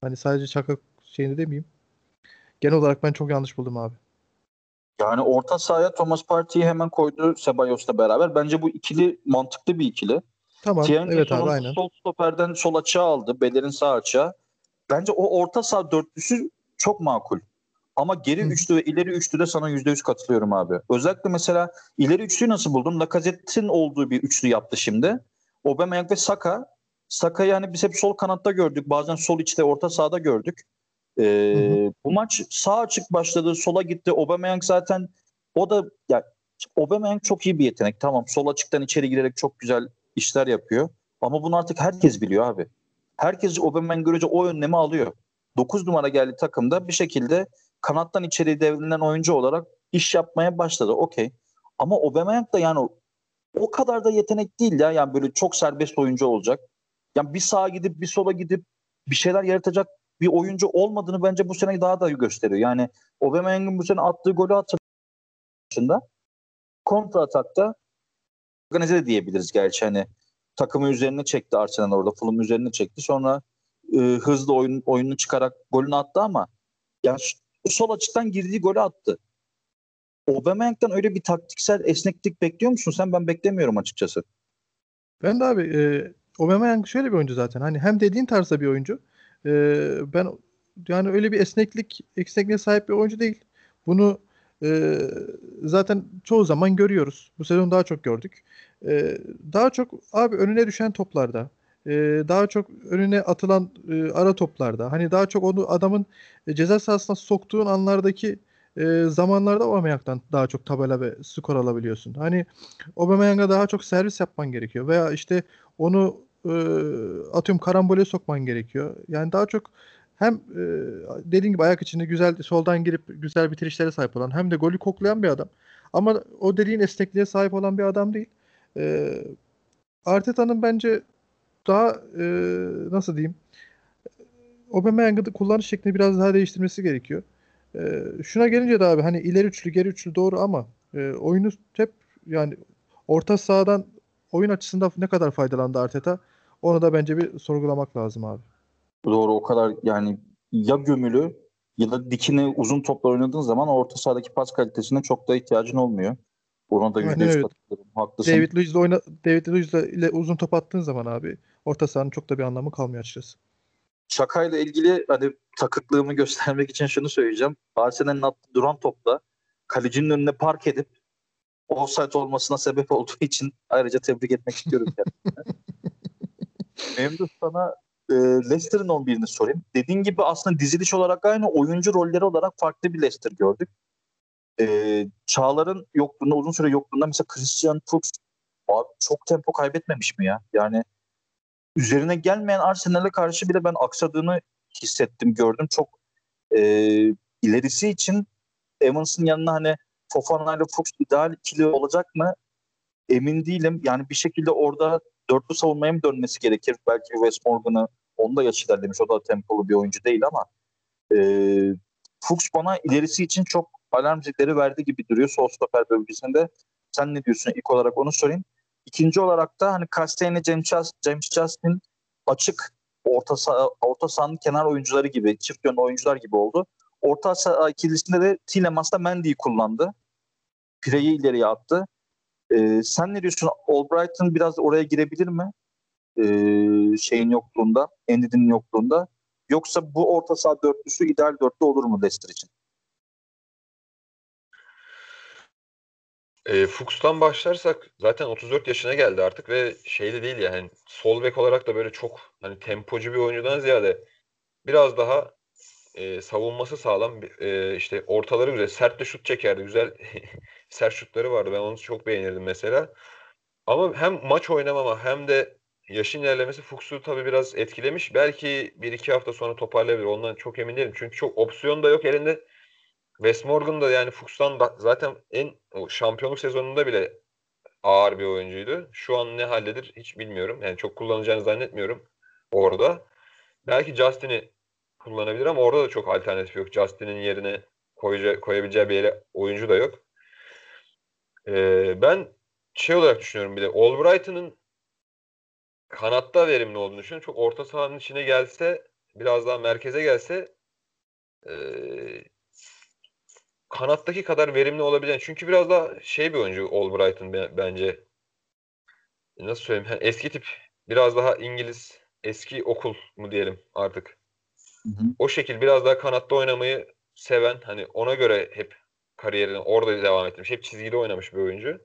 Hani sadece Çaka şeyini demeyeyim. Genel olarak ben çok yanlış buldum abi. Yani orta sahaya Thomas Partey'i hemen koydu Sebayos'la beraber. Bence bu ikili mantıklı bir ikili. Tamam. TNT evet abi aynen. Sol stoperden sol açığa aldı. Beler'in sağ açığa. Bence o orta saha dörtlüsü çok makul. Ama geri Hı. üçlü ve ileri üçlü de sana yüzde yüz katılıyorum abi. Özellikle mesela ileri üçlüyü nasıl buldun? Lacazette'in olduğu bir üçlü yaptı şimdi. Aubameyang ve Saka. Saka yani biz hep sol kanatta gördük. Bazen sol içte orta sahada gördük. Ee, Bu maç sağ açık başladı. Sola gitti. Aubameyang zaten o da ya Aubameyang çok iyi bir yetenek. Tamam sol açıktan içeri girerek çok güzel işler yapıyor. Ama bunu artık herkes biliyor abi. Herkes Aubameyang görece o önlemi alıyor. 9 numara geldi takımda bir şekilde kanattan içeri devrilen oyuncu olarak iş yapmaya başladı. Okey. Ama Aubameyang da yani o kadar da yetenek değil ya. Yani böyle çok serbest oyuncu olacak. Yani bir sağa gidip bir sola gidip bir şeyler yaratacak bir oyuncu olmadığını bence bu sene daha da gösteriyor. Yani Aubameyang'ın bu sene attığı golü hatırladığında kontra atakta organize diyebiliriz gerçi hani takımı üzerine çekti Arsenal orada. Fulham üzerine çekti. Sonra e, hızlı oyun oyunu çıkarak golünü attı ama yani sol açıktan girdiği golü attı. Aubameyang'dan öyle bir taktiksel esneklik bekliyor musun sen? Ben beklemiyorum açıkçası. Ben de abi e, Aubameyang şöyle bir oyuncu zaten. Hani hem dediğin tarzda bir oyuncu. E, ben yani öyle bir esneklik, esnekliğe sahip bir oyuncu değil. Bunu e, zaten çoğu zaman görüyoruz. Bu sezon daha çok gördük. E, daha çok abi önüne düşen toplarda, e, daha çok önüne atılan e, ara toplarda, hani daha çok onu adamın e, ceza sahasına soktuğun anlardaki e, zamanlarda Aubameyang'dan daha çok tabela ve skor alabiliyorsun. Hani Aubameyang'a daha çok servis yapman gerekiyor veya işte onu e, atıyorum karambole sokman gerekiyor. Yani daha çok hem e, dediğin gibi ayak içinde güzel soldan girip güzel bitirişlere sahip olan hem de golü koklayan bir adam. Ama o dediğin esnekliğe sahip olan bir adam değil. E, Arteta'nın bence daha e, nasıl diyeyim Aubameyang'ın kullanış şeklini biraz daha değiştirmesi gerekiyor. E, şuna gelince de abi hani ileri üçlü geri üçlü doğru ama e, oyunu hep yani orta sahadan oyun açısından ne kadar faydalandı Arteta onu da bence bir sorgulamak lazım abi. Doğru o kadar yani ya gömülü ya da dikini uzun topla oynadığın zaman orta sahadaki pas kalitesine çok da ihtiyacın olmuyor. Ona da Aynen %100 öyle. katılıyorum. Haklısın. David Luiz'le oyna David Luiz'le ile uzun top attığın zaman abi orta sahanın çok da bir anlamı kalmıyor açıkçası. Şakayla ilgili hani takıklığımı göstermek için şunu söyleyeceğim. Arsenal'in attığı duran topla kalecinin önüne park edip offside olmasına sebep olduğu için ayrıca tebrik etmek istiyorum kendisine. Memduh sana e, Leicester'ın 11'ini sorayım. Dediğin gibi aslında diziliş olarak aynı oyuncu rolleri olarak farklı bir Leicester gördük. E, Çağlar'ın yokluğunda uzun süre yokluğunda mesela Christian Fuchs çok tempo kaybetmemiş mi ya? Yani üzerine gelmeyen Arsenal'e karşı bile ben aksadığını hissettim, gördüm. Çok e, ilerisi için Evans'ın yanına hani Fofana ile Fuchs ideal ikili olacak mı? Emin değilim. Yani bir şekilde orada dörtlü savunmaya mı dönmesi gerekir? Belki West Morgan'ı onda yaş ilerlemiş. O da tempolu bir oyuncu değil ama e, Fuchs bana ilerisi için çok alarm zilleri verdi gibi duruyor sol stoper bölgesinde. Sen ne diyorsun? İlk olarak onu sorayım. İkinci olarak da hani Castellani, James, James Justin açık orta saha, orta sahanın kenar oyuncuları gibi, çift yönlü oyuncular gibi oldu. Orta saha ikilisinde de Tielemans Mendy'yi kullandı. Pire'yi ileriye attı. Ee, sen ne diyorsun? Albright'ın biraz oraya girebilir mi? Ee, şeyin yokluğunda, Endidi'nin yokluğunda. Yoksa bu orta saha dörtlüsü ideal dörtlü olur mu Leicester için? E, Fuchs'tan başlarsak zaten 34 yaşına geldi artık ve şey de değil yani sol bek olarak da böyle çok hani tempocu bir oyuncudan ziyade biraz daha e, savunması sağlam e, işte ortaları güzel. Sert de şut çekerdi güzel sert şutları vardı. Ben onu çok beğenirdim mesela. Ama hem maç oynamama hem de yaşın ilerlemesi Fuchs'u tabii biraz etkilemiş. Belki bir iki hafta sonra toparlayabilir ondan çok emin değilim. Çünkü çok opsiyon da yok elinde Wes Morgan da yani Fuchs'tan da zaten en o şampiyonluk sezonunda bile ağır bir oyuncuydu. Şu an ne halledir hiç bilmiyorum. Yani çok kullanacağını zannetmiyorum orada. Belki Justin'i kullanabilir ama orada da çok alternatif yok. Justin'in yerine koyacağı, koyabileceği bir yere oyuncu da yok. Ee, ben şey olarak düşünüyorum bir de Albright'ın kanatta verimli olduğunu düşünüyorum. Çok orta sahanın içine gelse biraz daha merkeze gelse ee, kanattaki kadar verimli olabilen çünkü biraz daha şey bir oyuncu Albright'ın bence nasıl söyleyeyim yani eski tip biraz daha İngiliz eski okul mu diyelim artık. Hı hı. O şekil biraz daha kanatta oynamayı seven hani ona göre hep kariyerini orada devam etmiş. Hep çizgide oynamış bir oyuncu.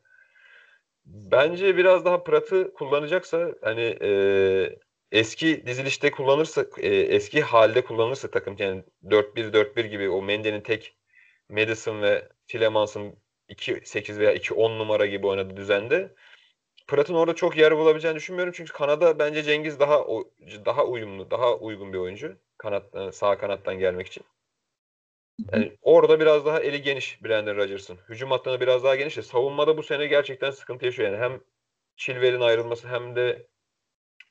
Bence biraz daha Prat'ı kullanacaksa hani e, eski dizilişte kullanırsa e, eski halde kullanırsa takım yani 4-1-4-1 gibi o Mendy'nin tek Madison ve Tillemans'ın 2-8 veya 2-10 numara gibi oynadığı düzende Pratt'ın orada çok yer bulabileceğini düşünmüyorum. Çünkü Kanada bence Cengiz daha daha uyumlu, daha uygun bir oyuncu. Kanat, e, sağ kanattan gelmek için. Yani orada biraz daha eli geniş Brandon Rodgers'ın. Hücum hattına biraz daha geniş. Savunmada bu sene gerçekten sıkıntı yaşıyor. Yani hem Chilwell'in ayrılması hem de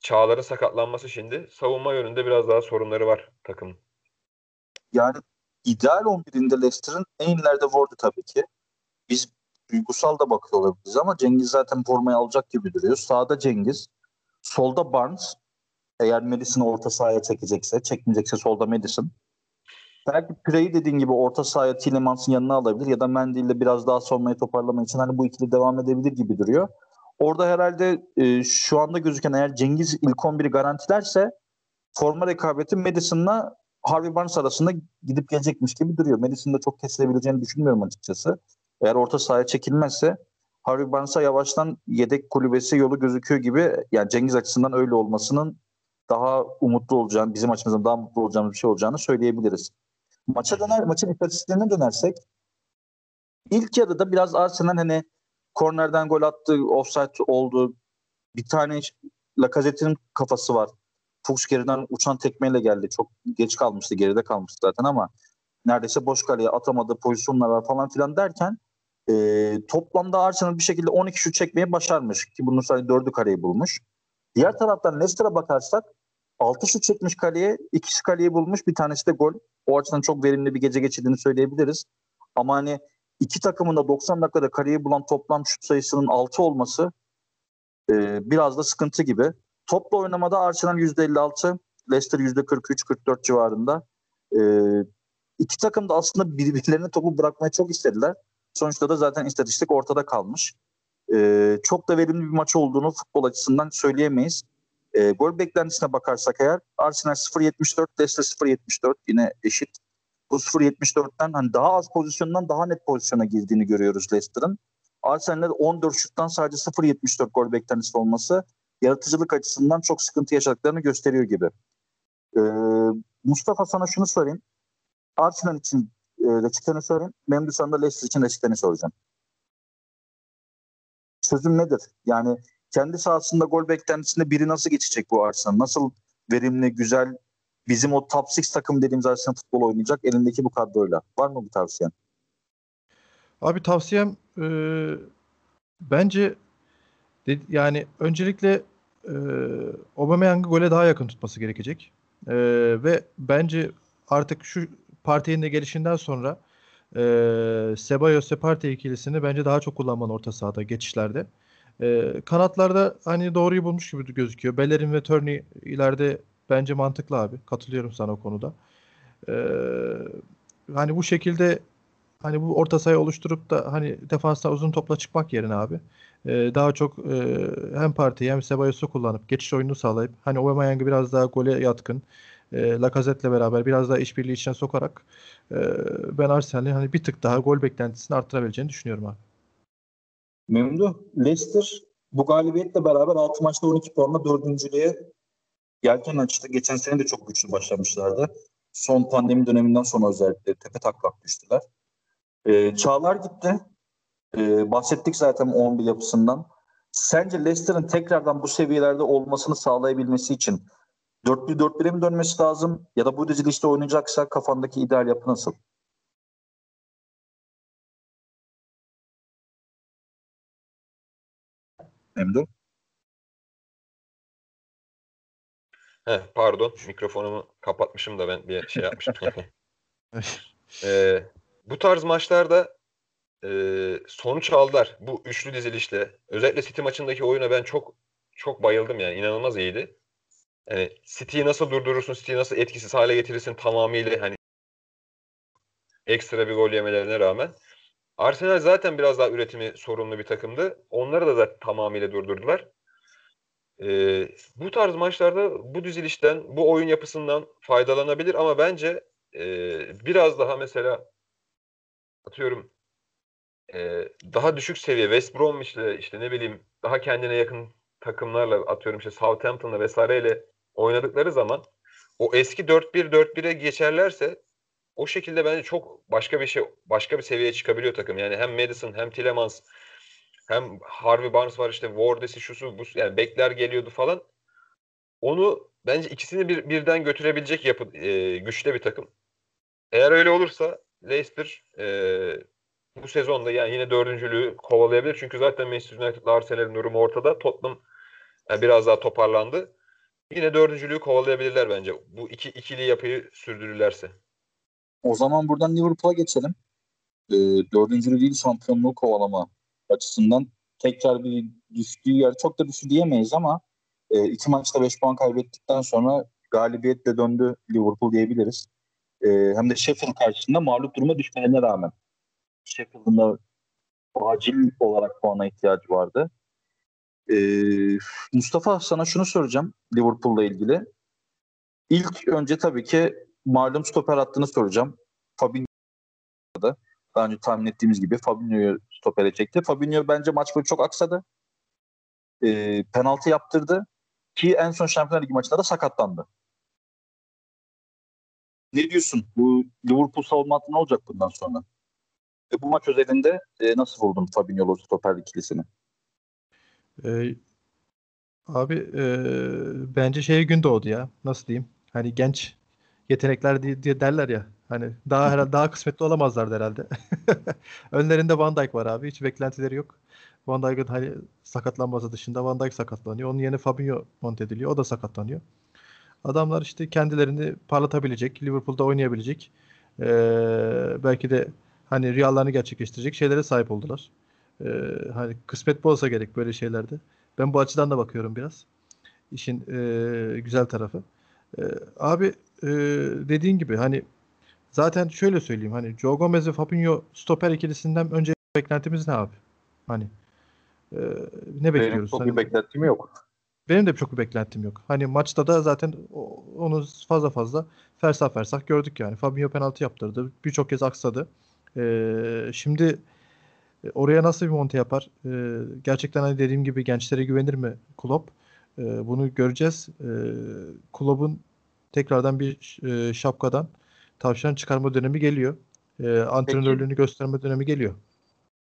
Çağlar'ın sakatlanması şimdi. Savunma yönünde biraz daha sorunları var takım. Yani ideal 11'inde Leicester'ın en ileride Ward'u tabii ki. Biz duygusal da bakıyor olabiliriz ama Cengiz zaten formayı alacak gibi duruyor. Sağda Cengiz, solda Barnes. Eğer Madison'ı orta sahaya çekecekse, çekmeyecekse solda Madison. Belki Pire'yi dediğin gibi orta sahaya Tillemans'ın yanına alabilir ya da Mendy ile biraz daha savunmayı toparlamak için hani bu ikili devam edebilir gibi duruyor. Orada herhalde e, şu anda gözüken eğer Cengiz ilk 11'i garantilerse forma rekabeti Madison'la Harvey Barnes arasında gidip gelecekmiş gibi duruyor. Madison'da çok kesilebileceğini düşünmüyorum açıkçası. Eğer orta sahaya çekilmezse Harvey Barnes'a yavaştan yedek kulübesi yolu gözüküyor gibi yani Cengiz açısından öyle olmasının daha umutlu olacağını, bizim açımızdan daha mutlu olacağımız bir şey olacağını söyleyebiliriz. Maça döner, maçın istatistiklerine dönersek ilk yarıda biraz Arsenal hani kornerden gol attı, offside oldu. Bir tane Lacazette'in kafası var. Fuchs geriden uçan tekmeyle geldi. Çok geç kalmıştı, geride kalmıştı zaten ama neredeyse boş kaleye atamadığı pozisyonlar var falan filan derken e, toplamda Arsenal bir şekilde 12 şut çekmeyi başarmış ki bunun sadece 4'ü kareyi bulmuş. Diğer taraftan Leicester'a bakarsak 6 şut çekmiş kaleye, ikisi kaleyi bulmuş, bir tanesi de gol. O açıdan çok verimli bir gece geçirdiğini söyleyebiliriz. Ama hani iki takımın da 90 dakikada kaleyi bulan toplam şut sayısının 6 olması e, biraz da sıkıntı gibi. Topla oynamada Arsenal %56, Leicester %43-44 civarında. E, iki takım da aslında birbirlerine topu bırakmaya çok istediler. Sonuçta da zaten istatistik ortada kalmış. Ee, çok da verimli bir maç olduğunu futbol açısından söyleyemeyiz. Ee, gol beklentisine bakarsak eğer Arsenal 0.74, Leicester 0.74 yine eşit. Bu 0.74'ten hani daha az pozisyondan daha net pozisyona girdiğini görüyoruz Leicester'ın. Arsenal'de 14 şuttan sadece 0.74 gol beklentisi olması yaratıcılık açısından çok sıkıntı yaşadıklarını gösteriyor gibi. Ee, Mustafa sana şunu sorayım. Arsenal için e, reçeteni sorayım. Benim de sonra Leicester için reçeteni soracağım. Sözüm nedir? Yani kendi sahasında gol beklentisinde biri nasıl geçecek bu Arsenal? Nasıl verimli, güzel, bizim o top 6 takım dediğimiz Arsenal futbol oynayacak elindeki bu kadroyla. Var mı bir tavsiyen? Abi tavsiyem e, bence de, yani öncelikle e, Aubameyang'ı gole daha yakın tutması gerekecek. E, ve bence artık şu partinin de gelişinden sonra e, Ceballos ve Partey ikilisini bence daha çok kullanman orta sahada geçişlerde. E, kanatlarda hani doğruyu bulmuş gibi gözüküyor. Bellerin ve Turney ileride bence mantıklı abi. Katılıyorum sana o konuda. E, hani bu şekilde hani bu orta sayı oluşturup da hani defansta uzun topla çıkmak yerine abi e, daha çok e, hem Partey hem Cebalos'u kullanıp geçiş oyunu sağlayıp hani Aubameyang'ı biraz daha gole yatkın e, Lacazette'le beraber biraz daha işbirliği içine sokarak e, ben Arsenal'in hani bir tık daha gol beklentisini arttırabileceğini düşünüyorum abi. Memduh. Leicester bu galibiyetle beraber 6 maçta 12 puanla dördüncülüğe yelken açtı. Geçen sene de çok güçlü başlamışlardı. Son pandemi döneminden sonra özellikle tepe taklak düştüler. Ee, Çağlar gitti. Ee, bahsettik zaten 11 yapısından. Sence Leicester'ın tekrardan bu seviyelerde olmasını sağlayabilmesi için 4-1-4-1'e mi dönmesi lazım? Ya da bu dizilişte oynayacaksa kafandaki ideal yapı nasıl? Emre? Heh, pardon mikrofonumu kapatmışım da ben bir şey yapmışım. ee, bu tarz maçlarda e, sonuç aldılar. Bu üçlü dizilişle. Özellikle City maçındaki oyuna ben çok çok bayıldım yani. inanılmaz iyiydi. Yani City'yi nasıl durdurursun, City'yi nasıl etkisiz hale getirirsin tamamıyla hani ekstra bir gol yemelerine rağmen. Arsenal zaten biraz daha üretimi sorunlu bir takımdı. Onları da zaten tamamıyla durdurdular. Ee, bu tarz maçlarda bu dizilişten, bu oyun yapısından faydalanabilir ama bence e, biraz daha mesela atıyorum e, daha düşük seviye West Bromwich'le işte ne bileyim daha kendine yakın takımlarla atıyorum işte Southampton'la vesaireyle oynadıkları zaman o eski 4-1-4-1'e geçerlerse o şekilde bence çok başka bir şey başka bir seviyeye çıkabiliyor takım. Yani hem Madison hem Tillemans hem Harvey Barnes var işte Wardesi şusu bu yani bekler geliyordu falan. Onu bence ikisini bir, birden götürebilecek yapı e, güçte bir takım. Eğer öyle olursa Leicester e, bu sezonda yani yine dördüncülüğü kovalayabilir. Çünkü zaten Manchester United'la Arsenal'in durumu ortada. Tottenham yani biraz daha toparlandı. Yine dördüncülüğü kovalayabilirler bence. Bu iki ikili yapıyı sürdürürlerse. O zaman buradan Liverpool'a geçelim. E, dördüncülüğü değil şampiyonluğu kovalama açısından tekrar bir düştüğü yer çok da düştü diyemeyiz ama e, iki maçta 5 puan kaybettikten sonra galibiyetle döndü Liverpool diyebiliriz. E, hem de Sheffield karşısında mağlup duruma düşmelerine rağmen. Sheffield'ın da acil olarak puana ihtiyacı vardı. E, Mustafa sana şunu soracağım Liverpool'la ilgili. İlk önce tabii ki malum stoper hattını soracağım. Fabinho'da daha önce tahmin ettiğimiz gibi Fabinho'yu stopere çekti. Fabinho bence maç boyu çok aksadı. E, penaltı yaptırdı. Ki en son Şampiyonlar Ligi maçında da sakatlandı. Ne diyorsun? Bu Liverpool savunma hattı ne olacak bundan sonra? Bu maç özelinde e, nasıl buldun Fabinho'lu stoper ikilisini? Ee, abi e, bence şeye gün doğdu ya. Nasıl diyeyim? Hani genç yetenekler diye, diye derler ya. Hani daha herhalde daha kısmetli olamazlardı herhalde. Önlerinde Van Dijk var abi. Hiç beklentileri yok. Van Dijk'ın hani sakatlanması dışında Van Dijk sakatlanıyor. Onun yerine Fabinho monte ediliyor. O da sakatlanıyor. Adamlar işte kendilerini parlatabilecek, Liverpool'da oynayabilecek, ee, belki de hani rüyalarını gerçekleştirecek şeylere sahip oldular. Ee, hani kısmet bu olsa gerek böyle şeylerde. Ben bu açıdan da bakıyorum biraz. İşin e, güzel tarafı. E, abi e, dediğin gibi hani Zaten şöyle söyleyeyim hani Joe Gomez ve Fabinho stoper ikilisinden önce beklentimiz ne abi? Hani e, ne bekliyoruz? Benim çok Hani- bir beklentim yok. benim de çok bir beklentim yok. Hani maçta da zaten onu fazla fazla fersah fersah gördük yani. Fabinho penaltı yaptırdı. Birçok kez aksadı. Ee, şimdi e, oraya nasıl bir monte yapar? Ee, gerçekten hani dediğim gibi gençlere güvenir mi Klopp? Ee, bunu göreceğiz. Ee, Klopp'un tekrardan bir e, şapkadan tavşan çıkarma dönemi geliyor. Ee, antrenörlüğünü gösterme dönemi geliyor.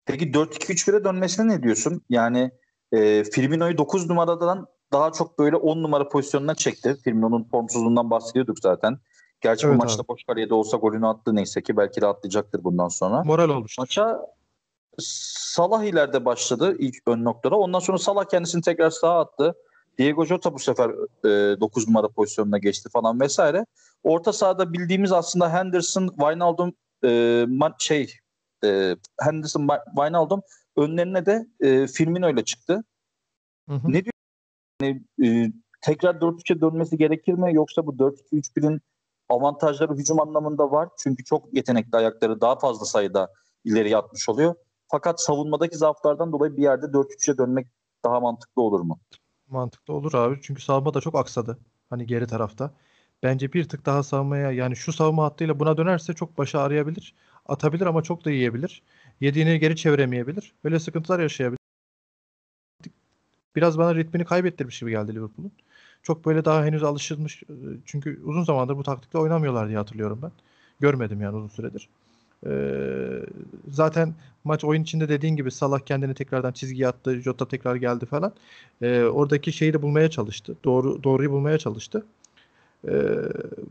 Peki 4-2-3-1'e dönsine ne diyorsun? Yani e, Firmino'yu 9 numaradan daha çok böyle 10 numara pozisyonuna çekti. Firmino'nun formsuzluğundan bahsediyorduk zaten. Gerçi Evet bu maçta abi. boş kaleye de olsa golünü attı neyse ki belki de atlayacaktır bundan sonra. Moral olmuştur. Maça Salah ileride başladı ilk ön noktada. Ondan sonra Salah kendisini tekrar sağa attı. Diego Jota bu sefer 9 numara pozisyonuna geçti falan vesaire. Orta sahada bildiğimiz aslında Henderson, Wijnaldum e, şey e, Henderson, Wi- Wijnaldum önlerine de e, Firmino ile çıktı. Hı hı. Ne diyor? Yani, e, tekrar 4-3'e dönmesi gerekir mi? Yoksa bu 4-2-3-1'in avantajları hücum anlamında var. Çünkü çok yetenekli ayakları daha fazla sayıda ileriye atmış oluyor. Fakat savunmadaki zaaflardan dolayı bir yerde 4-3'e dönmek daha mantıklı olur mu? Mantıklı olur abi. Çünkü savunma da çok aksadı. Hani geri tarafta. Bence bir tık daha savunmaya yani şu savunma hattıyla buna dönerse çok başı arayabilir. Atabilir ama çok da yiyebilir. Yediğini geri çeviremeyebilir. Böyle sıkıntılar yaşayabilir. Biraz bana ritmini kaybettirmiş gibi geldi Liverpool'un. Çok böyle daha henüz alışılmış. e, Çünkü uzun zamandır bu taktikle oynamıyorlar diye hatırlıyorum ben. Görmedim yani uzun süredir. Ee, zaten maç oyun içinde dediğin gibi Salah kendini tekrardan çizgiye attı. Jota tekrar geldi falan. Ee, oradaki şeyi de bulmaya çalıştı. Doğru doğruyu bulmaya çalıştı. Ee,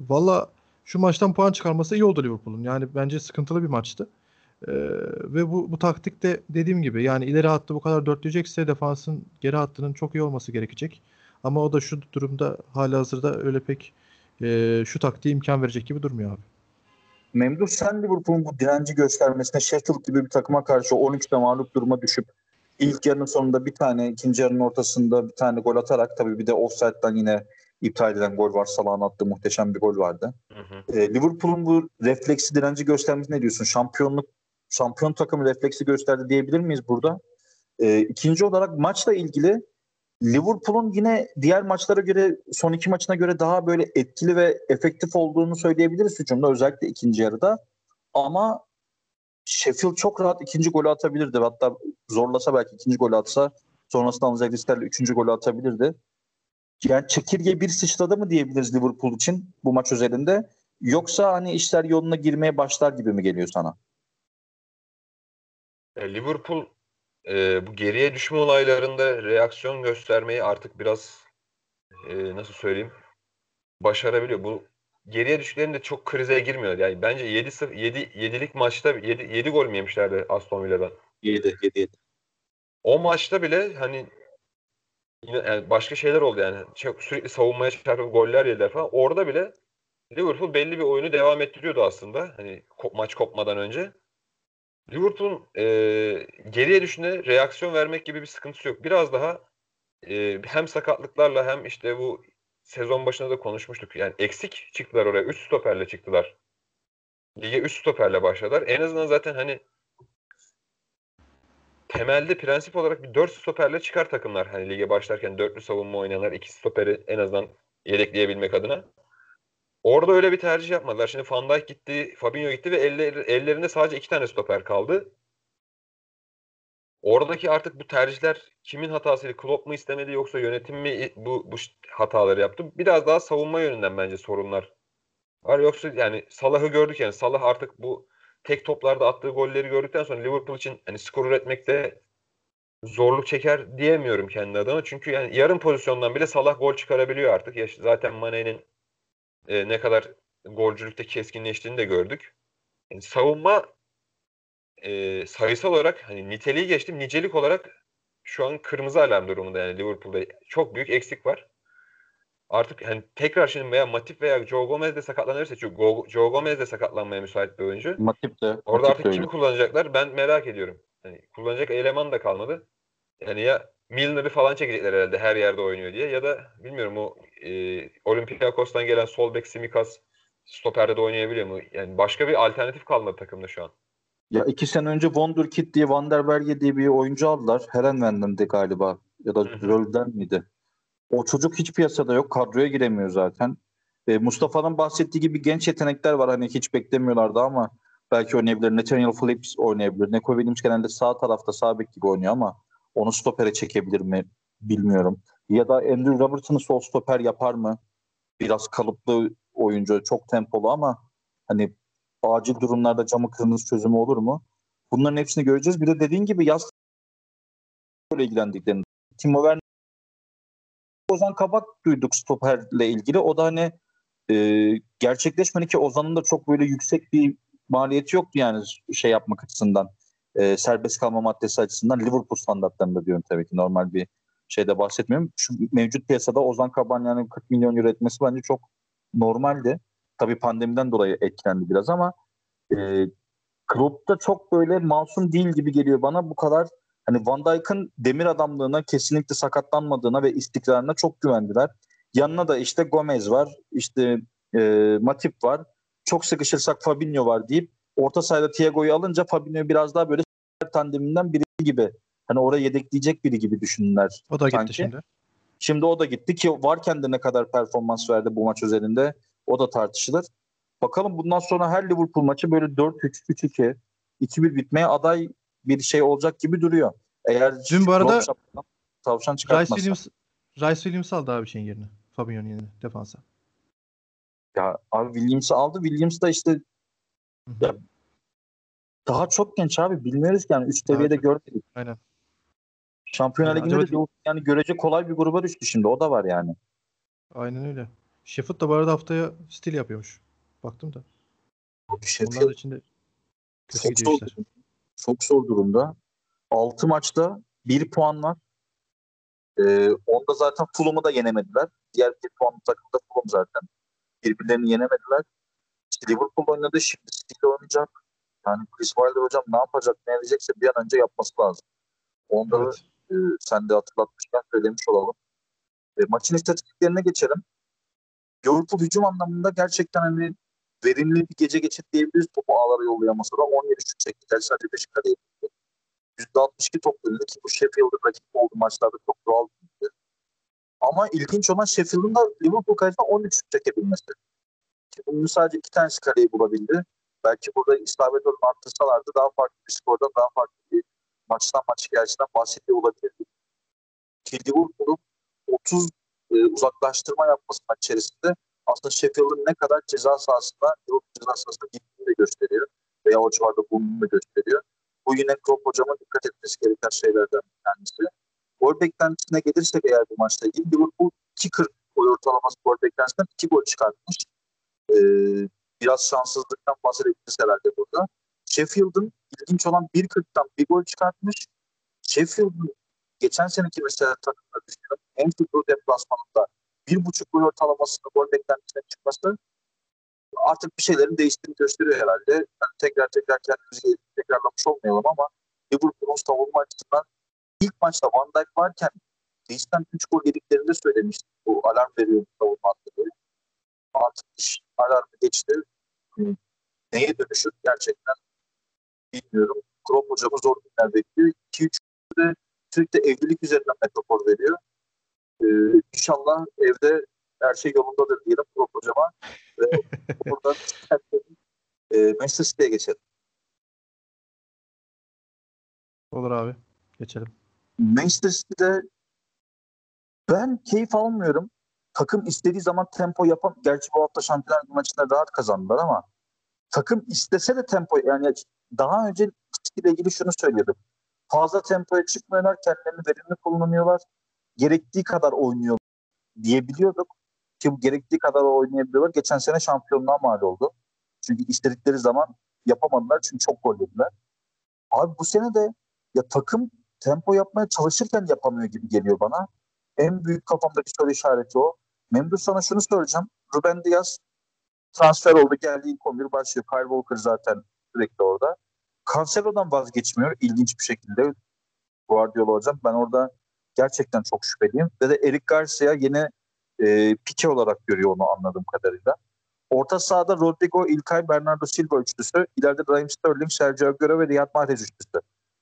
Valla şu maçtan puan çıkarması iyi oldu Liverpool'un. Yani bence sıkıntılı bir maçtı. Ee, ve bu, bu taktik de dediğim gibi yani ileri hattı bu kadar dörtleyecekse defansın geri hattının çok iyi olması gerekecek. Ama o da şu durumda halihazırda öyle pek e, şu taktiğe imkan verecek gibi durmuyor abi. Memduh sen Liverpool'un bu direnci göstermesine Sheffield gibi bir takıma karşı 13'te mağlup duruma düşüp ilk yarının sonunda bir tane, ikinci yarının ortasında bir tane gol atarak tabii bir de offside'dan yine iptal edilen gol var. Salah'ın attığı muhteşem bir gol vardı. Hı hı. E, Liverpool'un bu refleksi direnci göstermesi ne diyorsun? Şampiyonluk şampiyon takımı refleksi gösterdi diyebilir miyiz burada? E, ikinci olarak maçla ilgili Liverpool'un yine diğer maçlara göre son iki maçına göre daha böyle etkili ve efektif olduğunu söyleyebiliriz hücumda özellikle ikinci yarıda. Ama Sheffield çok rahat ikinci golü atabilirdi. Hatta zorlasa belki ikinci golü atsa sonrasında alınacak risklerle üçüncü golü atabilirdi. Yani çekirge bir sıçradı mı diyebiliriz Liverpool için bu maç üzerinde? Yoksa hani işler yoluna girmeye başlar gibi mi geliyor sana? E, Liverpool e, bu geriye düşme olaylarında reaksiyon göstermeyi artık biraz e, nasıl söyleyeyim başarabiliyor. Bu geriye düştüklerinde çok krize girmiyor. Yani bence 7 0 7 7'lik maçta 7 7 gol mü yemişlerdi Aston Villa'dan? 7 7 7. O maçta bile hani yine yani başka şeyler oldu yani. Çok sürekli savunmaya çarpıp goller yediler falan. Orada bile Liverpool belli bir oyunu devam ettiriyordu aslında. Hani maç kopmadan önce. Liverpool'un e, geriye düşüne reaksiyon vermek gibi bir sıkıntısı yok. Biraz daha e, hem sakatlıklarla hem işte bu sezon başında da konuşmuştuk. Yani eksik çıktılar oraya. 3 stoperle çıktılar. Lige 3 stoperle başladılar. En azından zaten hani temelde prensip olarak bir 4 stoperle çıkar takımlar. Hani lige başlarken dörtlü savunma oynayanlar, iki stoperi en azından yedekleyebilmek adına. Orada öyle bir tercih yapmadılar. Şimdi Van Dijk gitti, Fabinho gitti ve eller, ellerinde sadece iki tane stoper kaldı. Oradaki artık bu tercihler kimin hatasıydı? Klopp mu istemedi yoksa yönetim mi bu, bu hataları yaptı? Biraz daha savunma yönünden bence sorunlar var. Yoksa yani Salah'ı gördük yani Salah artık bu tek toplarda attığı golleri gördükten sonra Liverpool için hani skor üretmekte zorluk çeker diyemiyorum kendi adıma. Çünkü yani yarım pozisyondan bile Salah gol çıkarabiliyor artık. Ya zaten Mane'nin e, ne kadar golcülükte keskinleştiğini de gördük. Yani savunma e, sayısal olarak hani niteliği geçtim. Nicelik olarak şu an kırmızı alarm durumunda yani Liverpool'da çok büyük eksik var. Artık hani tekrar şimdi veya Matip veya Joe Gomez de sakatlanırsa çünkü Go- Joe Gomez de sakatlanmaya müsait bir oyuncu. Matip de. Orada Matip artık de kimi öyle. kullanacaklar ben merak ediyorum. Hani kullanacak eleman da kalmadı. Yani ya Milner'ı falan çekecekler herhalde her yerde oynuyor diye ya da bilmiyorum o e, Olympiakos'tan gelen sol bek Simikas stoperde de oynayabiliyor mu? Yani başka bir alternatif kalmadı takımda şu an. Ya iki sene önce Wonderkid diye Van der Berge diye bir oyuncu aldılar. Herenven'dendi galiba. Ya da Rölden miydi? O çocuk hiç piyasada yok. Kadroya giremiyor zaten. E, Mustafa'nın bahsettiği gibi genç yetenekler var. Hani hiç beklemiyorlardı ama belki oynayabilir. Nathaniel Phillips oynayabilir. Neko Williams genelde sağ tarafta sağ bek gibi oynuyor ama onu stopere çekebilir mi bilmiyorum. Ya da Andrew Robertson'ı sol stoper yapar mı? Biraz kalıplı oyuncu, çok tempolu ama hani acil durumlarda camı kırmızı çözümü olur mu? Bunların hepsini göreceğiz. Bir de dediğin gibi yaz ile ilgilendiklerini. Timo Werner Ozan Kabak duyduk stoperle ilgili. O da hani e, gerçekleşmedi ki Ozan'ın da çok böyle yüksek bir maliyeti yoktu yani şey yapmak açısından. E, serbest kalma maddesi açısından Liverpool standartlarında diyorum tabii ki normal bir şeyde bahsetmiyorum. Şu mevcut piyasada Ozan Kaban yani 40 milyon euro etmesi bence çok normaldi. Tabii pandemiden dolayı etkilendi biraz ama e, Klopp da çok böyle masum değil gibi geliyor bana. Bu kadar hani Van Dijk'ın demir adamlığına kesinlikle sakatlanmadığına ve istikrarına çok güvendiler. Yanına da işte Gomez var, işte e, Matip var. Çok sıkışırsak Fabinho var deyip orta sahada Thiago'yu alınca Fabinho biraz daha böyle tandeminden biri gibi. Hani oraya yedekleyecek biri gibi düşündüler. O da sanki. gitti şimdi. Şimdi o da gitti ki varken de ne kadar performans verdi bu maç üzerinde o da tartışılır. Bakalım bundan sonra her Liverpool maçı böyle 4-3, 3-2, 2-1 bitmeye aday bir şey olacak gibi duruyor. Eğer Dün bu arada tavşan Rice çıkartmazsa. Williams, Rice Williams aldı abi şeyin yerine. Fabinho'nun yerine defansa. Ya abi Williams'ı aldı. Williams da işte. Ya, daha çok genç abi. Bilmiyoruz ki yani üst seviyede çok- görmedik. Aynen. Şampiyonlar Yani Ligi'nde de yani görece kolay bir gruba düştü şimdi. O da var yani. Aynen öyle. Sheffield da bu arada haftaya stil yapıyormuş. Baktım da. Onlar da Sheffield içinde kötü çok gidiyor zor, işler. çok zor durumda. 6 maçta 1 puan var. Ee, onda zaten Fulham'ı da yenemediler. Diğer bir puanlı takım da Fulham zaten. Birbirlerini yenemediler. İşte Liverpool oynadı. Şimdi City oynayacak. Yani Chris Wilder hocam ne yapacak ne edecekse bir an önce yapması lazım. Onda da Evet. E, sen de hatırlatmışken söylemiş olalım. E, maçın istatistiklerine geçelim. Liverpool hücum anlamında gerçekten hani verimli bir gece geçirdi diyebiliriz. Topu ağlara yollayamasa da 17 şut çekti. Sadece 5 kale yapıldı. %62 top bölündü ki bu Sheffield'ın rakip olduğu maçlarda çok doğal değildi. Ama ilginç olan Sheffield'ın da Liverpool kalesine 13 şut çekebilmesi. Ki bunun sadece iki tanesi kaleyi bulabildi. Belki burada isabet oranı arttırsalardı daha farklı bir skordan daha farklı bir maçtan maç hikayesinden bahsediyor olabilirdi. Ki Liverpool'un 30 e, uzaklaştırma yapması maç içerisinde aslında Sheffield'ın ne kadar ceza sahasında Liverpool ceza sahasında gittiğini de gösteriyor. Veya o civarda bulunduğunu da gösteriyor. Bu yine Klopp hocama dikkat etmesi gereken şeylerden bir tanesi. Gol beklentisine gelirsek eğer bu maçta ilgili Liverpool 2.40 gol ortalaması gol beklentisinden 2 gol çıkartmış. Ee, biraz şanssızlıktan bahsedebiliriz herhalde burada. Sheffield'ın ilginç olan 1.40'tan bir gol çıkartmış. Sheffield'ın geçen seneki mesela takımda düşünüyorum. Anfield deplasmanında bir buçuk gol ortalamasında gol beklentisine çıkması artık bir şeylerin değiştiğini gösteriyor herhalde. Yani tekrar tekrar kendimizi tekrarlamış olmayalım ama Liverpool'un savunma açısından ilk maçta Van Dijk varken Leeds'ten 3 gol yediklerini de söylemiştim. Bu alarm veriyor savunma hattı. Artık iş alarmı geçti. Neye dönüşür gerçekten bilmiyorum. Klopp hocamı zor günler bekliyor. 2-3 de sürekli evlilik üzerinden metafor veriyor. Ee, inşallah evde her şey yolundadır diyelim Klopp hocama. Ve buradan e, Manchester City'ye geçelim. Olur abi. Geçelim. Manchester City'de ben keyif almıyorum. Takım istediği zaman tempo yapan, gerçi bu hafta Şampiyonlar maçında rahat kazandılar ama takım istese de tempo yani daha önce ile ilgili şunu söylüyordum. Fazla tempoya çıkmıyorlar, kendilerini verimli kullanıyorlar. Gerektiği kadar oynuyor diyebiliyorduk. Ki gerektiği kadar oynayabiliyorlar. Geçen sene şampiyonluğa mal oldu. Çünkü istedikleri zaman yapamadılar çünkü çok gol yediler. Abi bu sene de ya takım tempo yapmaya çalışırken yapamıyor gibi geliyor bana. En büyük kafamdaki soru işareti o. Memduh sana şunu soracağım. Ruben Diaz transfer oldu geldi ilk 11 başlıyor. Kyle Walker zaten sürekli orada. Cancelo'dan vazgeçmiyor ilginç bir şekilde. Guardiola hocam. Ben orada gerçekten çok şüpheliyim. Ve de Eric Garcia yine e, pike olarak görüyor onu anladığım kadarıyla. Orta sahada Rodrigo, İlkay, Bernardo Silva üçlüsü. İleride Raheem Sterling, Sergio Aguero ve Riyad Mahrez üçlüsü.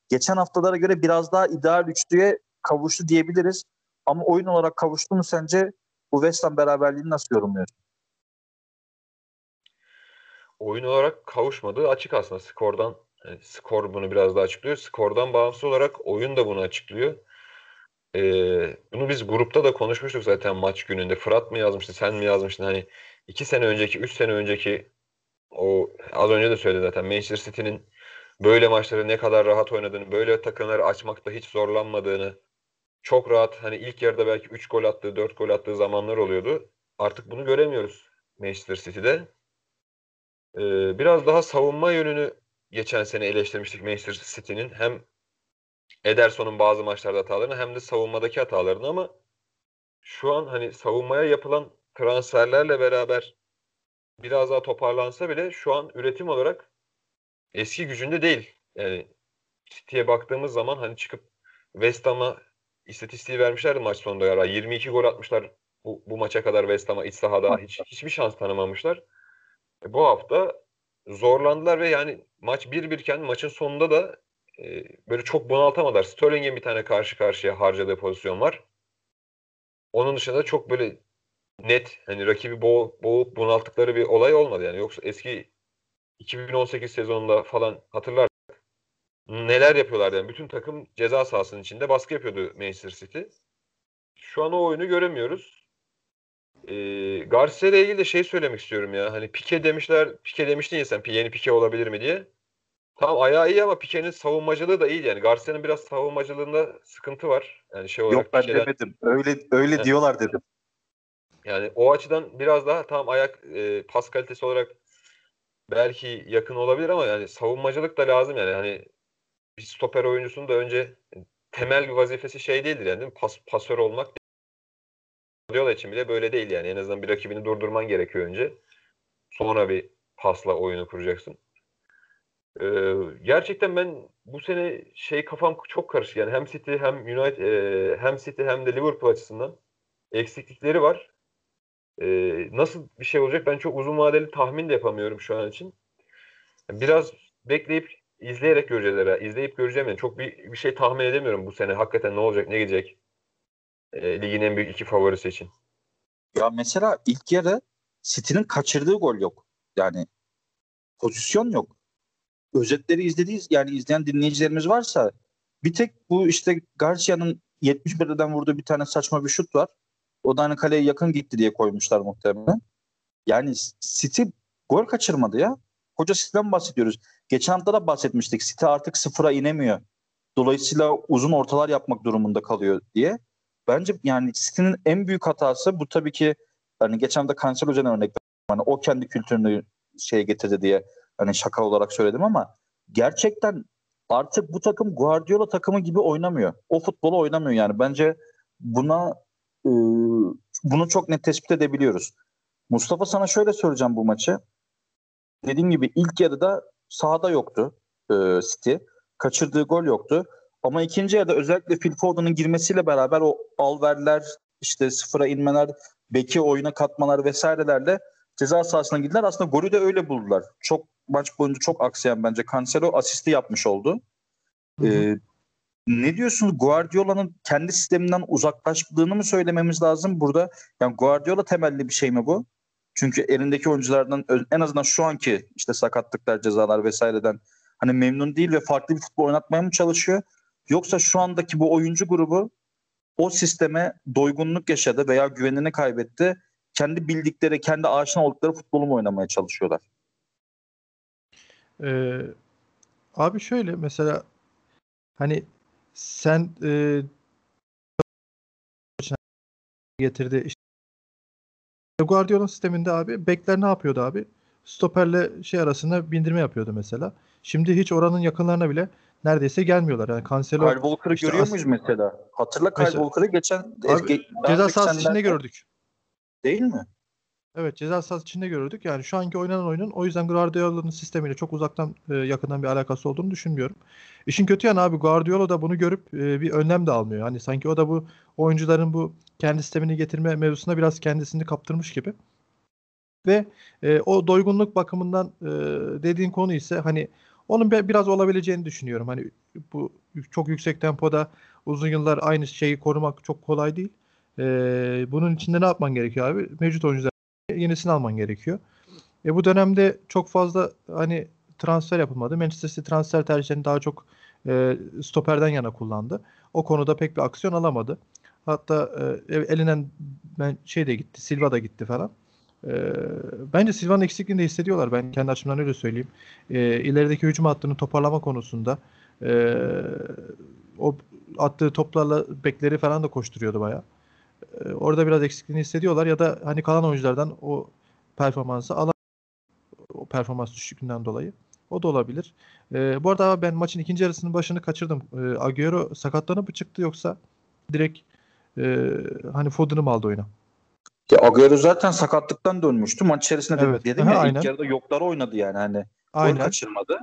Geçen haftalara göre biraz daha ideal üçlüye kavuştu diyebiliriz. Ama oyun olarak kavuştu mu sence bu West Ham beraberliğini nasıl yorumluyorsun? Oyun olarak kavuşmadığı açık aslında. Skordan yani skor bunu biraz daha açıklıyor. Skordan bağımsız olarak oyun da bunu açıklıyor. Ee, bunu biz grupta da konuşmuştuk zaten maç gününde. Fırat mı yazmıştı, sen mi yazmıştın? Hani iki sene önceki, üç sene önceki o az önce de söyledi zaten Manchester City'nin böyle maçları ne kadar rahat oynadığını, böyle takımları açmakta hiç zorlanmadığını, çok rahat hani ilk yarıda belki 3 gol attığı, 4 gol attığı zamanlar oluyordu. Artık bunu göremiyoruz Manchester City'de. Ee, biraz daha savunma yönünü geçen sene eleştirmiştik Manchester City'nin. Hem Ederson'un bazı maçlarda hatalarını hem de savunmadaki hatalarını ama şu an hani savunmaya yapılan transferlerle beraber biraz daha toparlansa bile şu an üretim olarak eski gücünde değil. Yani City'ye baktığımız zaman hani çıkıp West Ham'a istatistiği vermişlerdi maç sonunda ya. 22 gol atmışlar bu, bu maça kadar West Ham'a iç sahada hiç hiçbir şans tanımamışlar. E, bu hafta zorlandılar ve yani maç 1-1 iken maçın sonunda da e, böyle çok bunaltamadılar. Sterling'in bir tane karşı karşıya harcadığı pozisyon var. Onun dışında çok böyle net hani rakibi boğ, boğup bunalttıkları bir olay olmadı yani. Yoksa eski 2018 sezonunda falan hatırlar neler yapıyorlardı yani. Bütün takım ceza sahasının içinde baskı yapıyordu Manchester City. Şu an o oyunu göremiyoruz. Ee, Garcia ile ilgili de şey söylemek istiyorum ya. Hani Pike demişler, Pike demiştin ya sen yeni Pike olabilir mi diye. Tamam ayağı iyi ama Pike'nin savunmacılığı da iyi yani. Garcia'nın biraz savunmacılığında sıkıntı var. Yani şey olarak Yok ben Pike'den, demedim. Öyle öyle He. diyorlar dedim. yani o açıdan biraz daha tam ayak e, pas kalitesi olarak belki yakın olabilir ama yani savunmacılık da lazım yani. Hani bir stoper oyuncusunun da önce temel bir vazifesi şey değildir yani değil mi? Pas, pasör olmak Guardiola için bile böyle değil yani. En azından bir rakibini durdurman gerekiyor önce. Sonra bir pasla oyunu kuracaksın. Ee, gerçekten ben bu sene şey kafam çok karışık yani hem City hem United e, hem City hem de Liverpool açısından eksiklikleri var. Ee, nasıl bir şey olacak ben çok uzun vadeli tahmin de yapamıyorum şu an için. Biraz bekleyip izleyerek göreceğiz herhalde. İzleyip göreceğim yani. Çok bir, bir şey tahmin edemiyorum bu sene. Hakikaten ne olacak, ne gidecek. E, ligin en büyük iki favorisi için. Ya mesela ilk yarı City'nin kaçırdığı gol yok. Yani pozisyon yok. Özetleri izlediğiz yani izleyen dinleyicilerimiz varsa bir tek bu işte Garcia'nın 71'den vurduğu bir tane saçma bir şut var. O da hani kaleye yakın gitti diye koymuşlar muhtemelen. Yani City gol kaçırmadı ya. Koca City'den bahsediyoruz. Geçen hafta da bahsetmiştik. City artık sıfıra inemiyor. Dolayısıyla uzun ortalar yapmak durumunda kalıyor diye. Bence yani City'nin en büyük hatası bu tabii ki hani geçen de Cancelo üzerine örnek. Hani o kendi kültürünü şeye getirdi diye hani şaka olarak söyledim ama gerçekten artık bu takım Guardiola takımı gibi oynamıyor. O futbolu oynamıyor yani. Bence buna e, bunu çok net tespit edebiliyoruz. Mustafa sana şöyle söyleyeceğim bu maçı. Dediğim gibi ilk yarıda sahada yoktu e, City. Kaçırdığı gol yoktu. Ama ikinci yarıda özellikle Phil Foden'ın girmesiyle beraber o alverler, işte sıfıra inmeler, beki oyuna katmalar vesairelerle ceza sahasına girdiler. Aslında golü de öyle buldular. Çok maç boyunca çok aksayan bence Cancelo asisti yapmış oldu. Hı hı. Ee, ne diyorsunuz? Guardiola'nın kendi sisteminden uzaklaştığını mı söylememiz lazım burada? Yani Guardiola temelli bir şey mi bu? Çünkü elindeki oyunculardan en azından şu anki işte sakatlıklar, cezalar vesaireden hani memnun değil ve farklı bir futbol oynatmaya mı çalışıyor? Yoksa şu andaki bu oyuncu grubu o sisteme doygunluk yaşadı veya güvenini kaybetti. Kendi bildikleri, kendi aşina oldukları futbolu mu oynamaya çalışıyorlar? Ee, abi şöyle mesela hani sen e, getirdi işte Guardiola sisteminde abi bekler ne yapıyordu abi? Stoperle şey arasında bindirme yapıyordu mesela. Şimdi hiç oranın yakınlarına bile neredeyse gelmiyorlar. Yani Cancelo Kyle Walker'ı işte görüyor muyuz mesela? Hatırla Kyle Mesela- Walker'ı geçen Abi, ceza sahası içinde gördük. Değil mi? Evet ceza sahası içinde gördük. Yani şu anki oynanan oyunun o yüzden Guardiola'nın sistemiyle çok uzaktan e, yakından bir alakası olduğunu düşünmüyorum. İşin kötü yanı abi Guardiola da bunu görüp e, bir önlem de almıyor. Hani sanki o da bu oyuncuların bu kendi sistemini getirme mevzusunda biraz kendisini kaptırmış gibi. Ve e, o doygunluk bakımından e, dediğin konu ise hani onun biraz olabileceğini düşünüyorum. Hani bu çok yüksek tempoda uzun yıllar aynı şeyi korumak çok kolay değil. E, bunun içinde ne yapman gerekiyor abi? Mevcut oyuncular yenisini alman gerekiyor. E, bu dönemde çok fazla hani transfer yapılmadı. Manchester City transfer tercihlerini daha çok e, stoperden yana kullandı. O konuda pek bir aksiyon alamadı. Hatta e, elinden ben şey de gitti, Silva da gitti falan. E, bence Silva'nın eksikliğini de hissediyorlar. Ben kendi açımdan öyle söyleyeyim. E, ilerideki hücum hattını toparlama konusunda e, o attığı toplarla bekleri falan da koşturuyordu bayağı. E, orada biraz eksikliğini hissediyorlar ya da hani kalan oyunculardan o performansı alan o performans düşüklüğünden dolayı. O da olabilir. E, bu arada ben maçın ikinci yarısının başını kaçırdım. E, Agüero sakatlanıp mı çıktı yoksa direkt e, hani Foden'ı mı aldı oyuna? Ya Agüero zaten sakatlıktan dönmüştü. Maç içerisinde evet. dedim Aha, ya aynen. ilk yarıda yokları oynadı yani hani. Aynen. Gol kaçırmadı.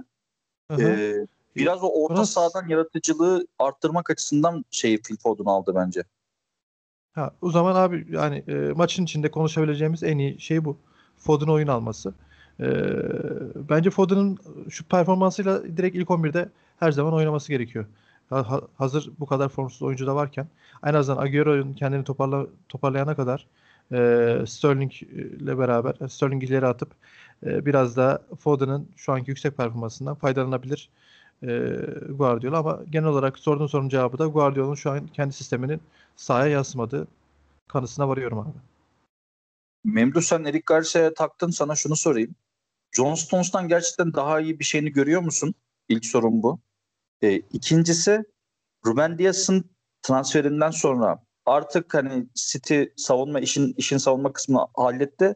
Ee, biraz o orta Burası... sahadan yaratıcılığı arttırmak açısından şeyi Phil Foden aldı bence. Ha, o zaman abi yani e, maçın içinde konuşabileceğimiz en iyi şey bu. Foden oyun alması. E, bence Foden'ın şu performansıyla direkt ilk 11'de her zaman oynaması gerekiyor. Ha, hazır bu kadar formsuz oyuncu da varken en azından Agüero'nun kendini toparla, toparlayana kadar e, Sterling ile beraber Sterling ileri atıp e, biraz da Foden'ın şu anki yüksek performansından faydalanabilir e, Guardiola ama genel olarak sorduğun sorunun cevabı da Guardiola'nın şu an kendi sisteminin sahaya yansımadığı kanısına varıyorum abi. Memduh sen Eric Garcia'ya taktın sana şunu sorayım. John Stones'tan gerçekten daha iyi bir şeyini görüyor musun? İlk sorun bu. E, ikincisi Ruben Dias'ın transferinden sonra artık hani City savunma işin işin savunma kısmını halletti.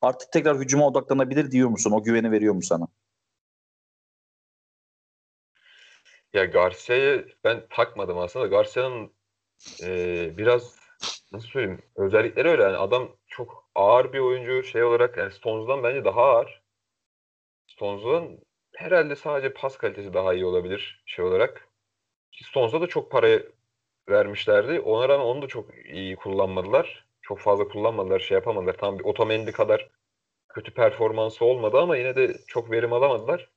Artık tekrar hücuma odaklanabilir diyor musun? O güveni veriyor mu sana? Ya Garcia'yı ben takmadım aslında. Garcia'nın e, biraz nasıl söyleyeyim özellikleri öyle. Yani adam çok ağır bir oyuncu şey olarak yani Stones'dan bence daha ağır. Stones'dan herhalde sadece pas kalitesi daha iyi olabilir şey olarak. Stones'a da çok para vermişlerdi. Ona rağmen onu da çok iyi kullanmadılar. Çok fazla kullanmadılar, şey yapamadılar. Tam bir Otamendi kadar kötü performansı olmadı ama yine de çok verim alamadılar.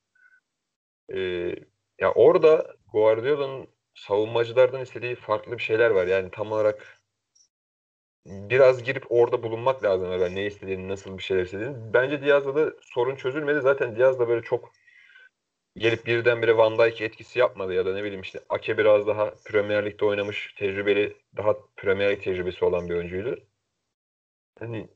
Ee, ya orada Guardiola'nın savunmacılardan istediği farklı bir şeyler var. Yani tam olarak biraz girip orada bulunmak lazım. Yani ne istediğini, nasıl bir şeyler istediğini. Bence Diaz'da da sorun çözülmedi. Zaten Diaz da böyle çok gelip birdenbire Van Dijk etkisi yapmadı ya da ne bileyim işte Ake biraz daha Premier Lig'de oynamış, tecrübeli, daha Premier Lig tecrübesi olan bir oyuncuydu. Hani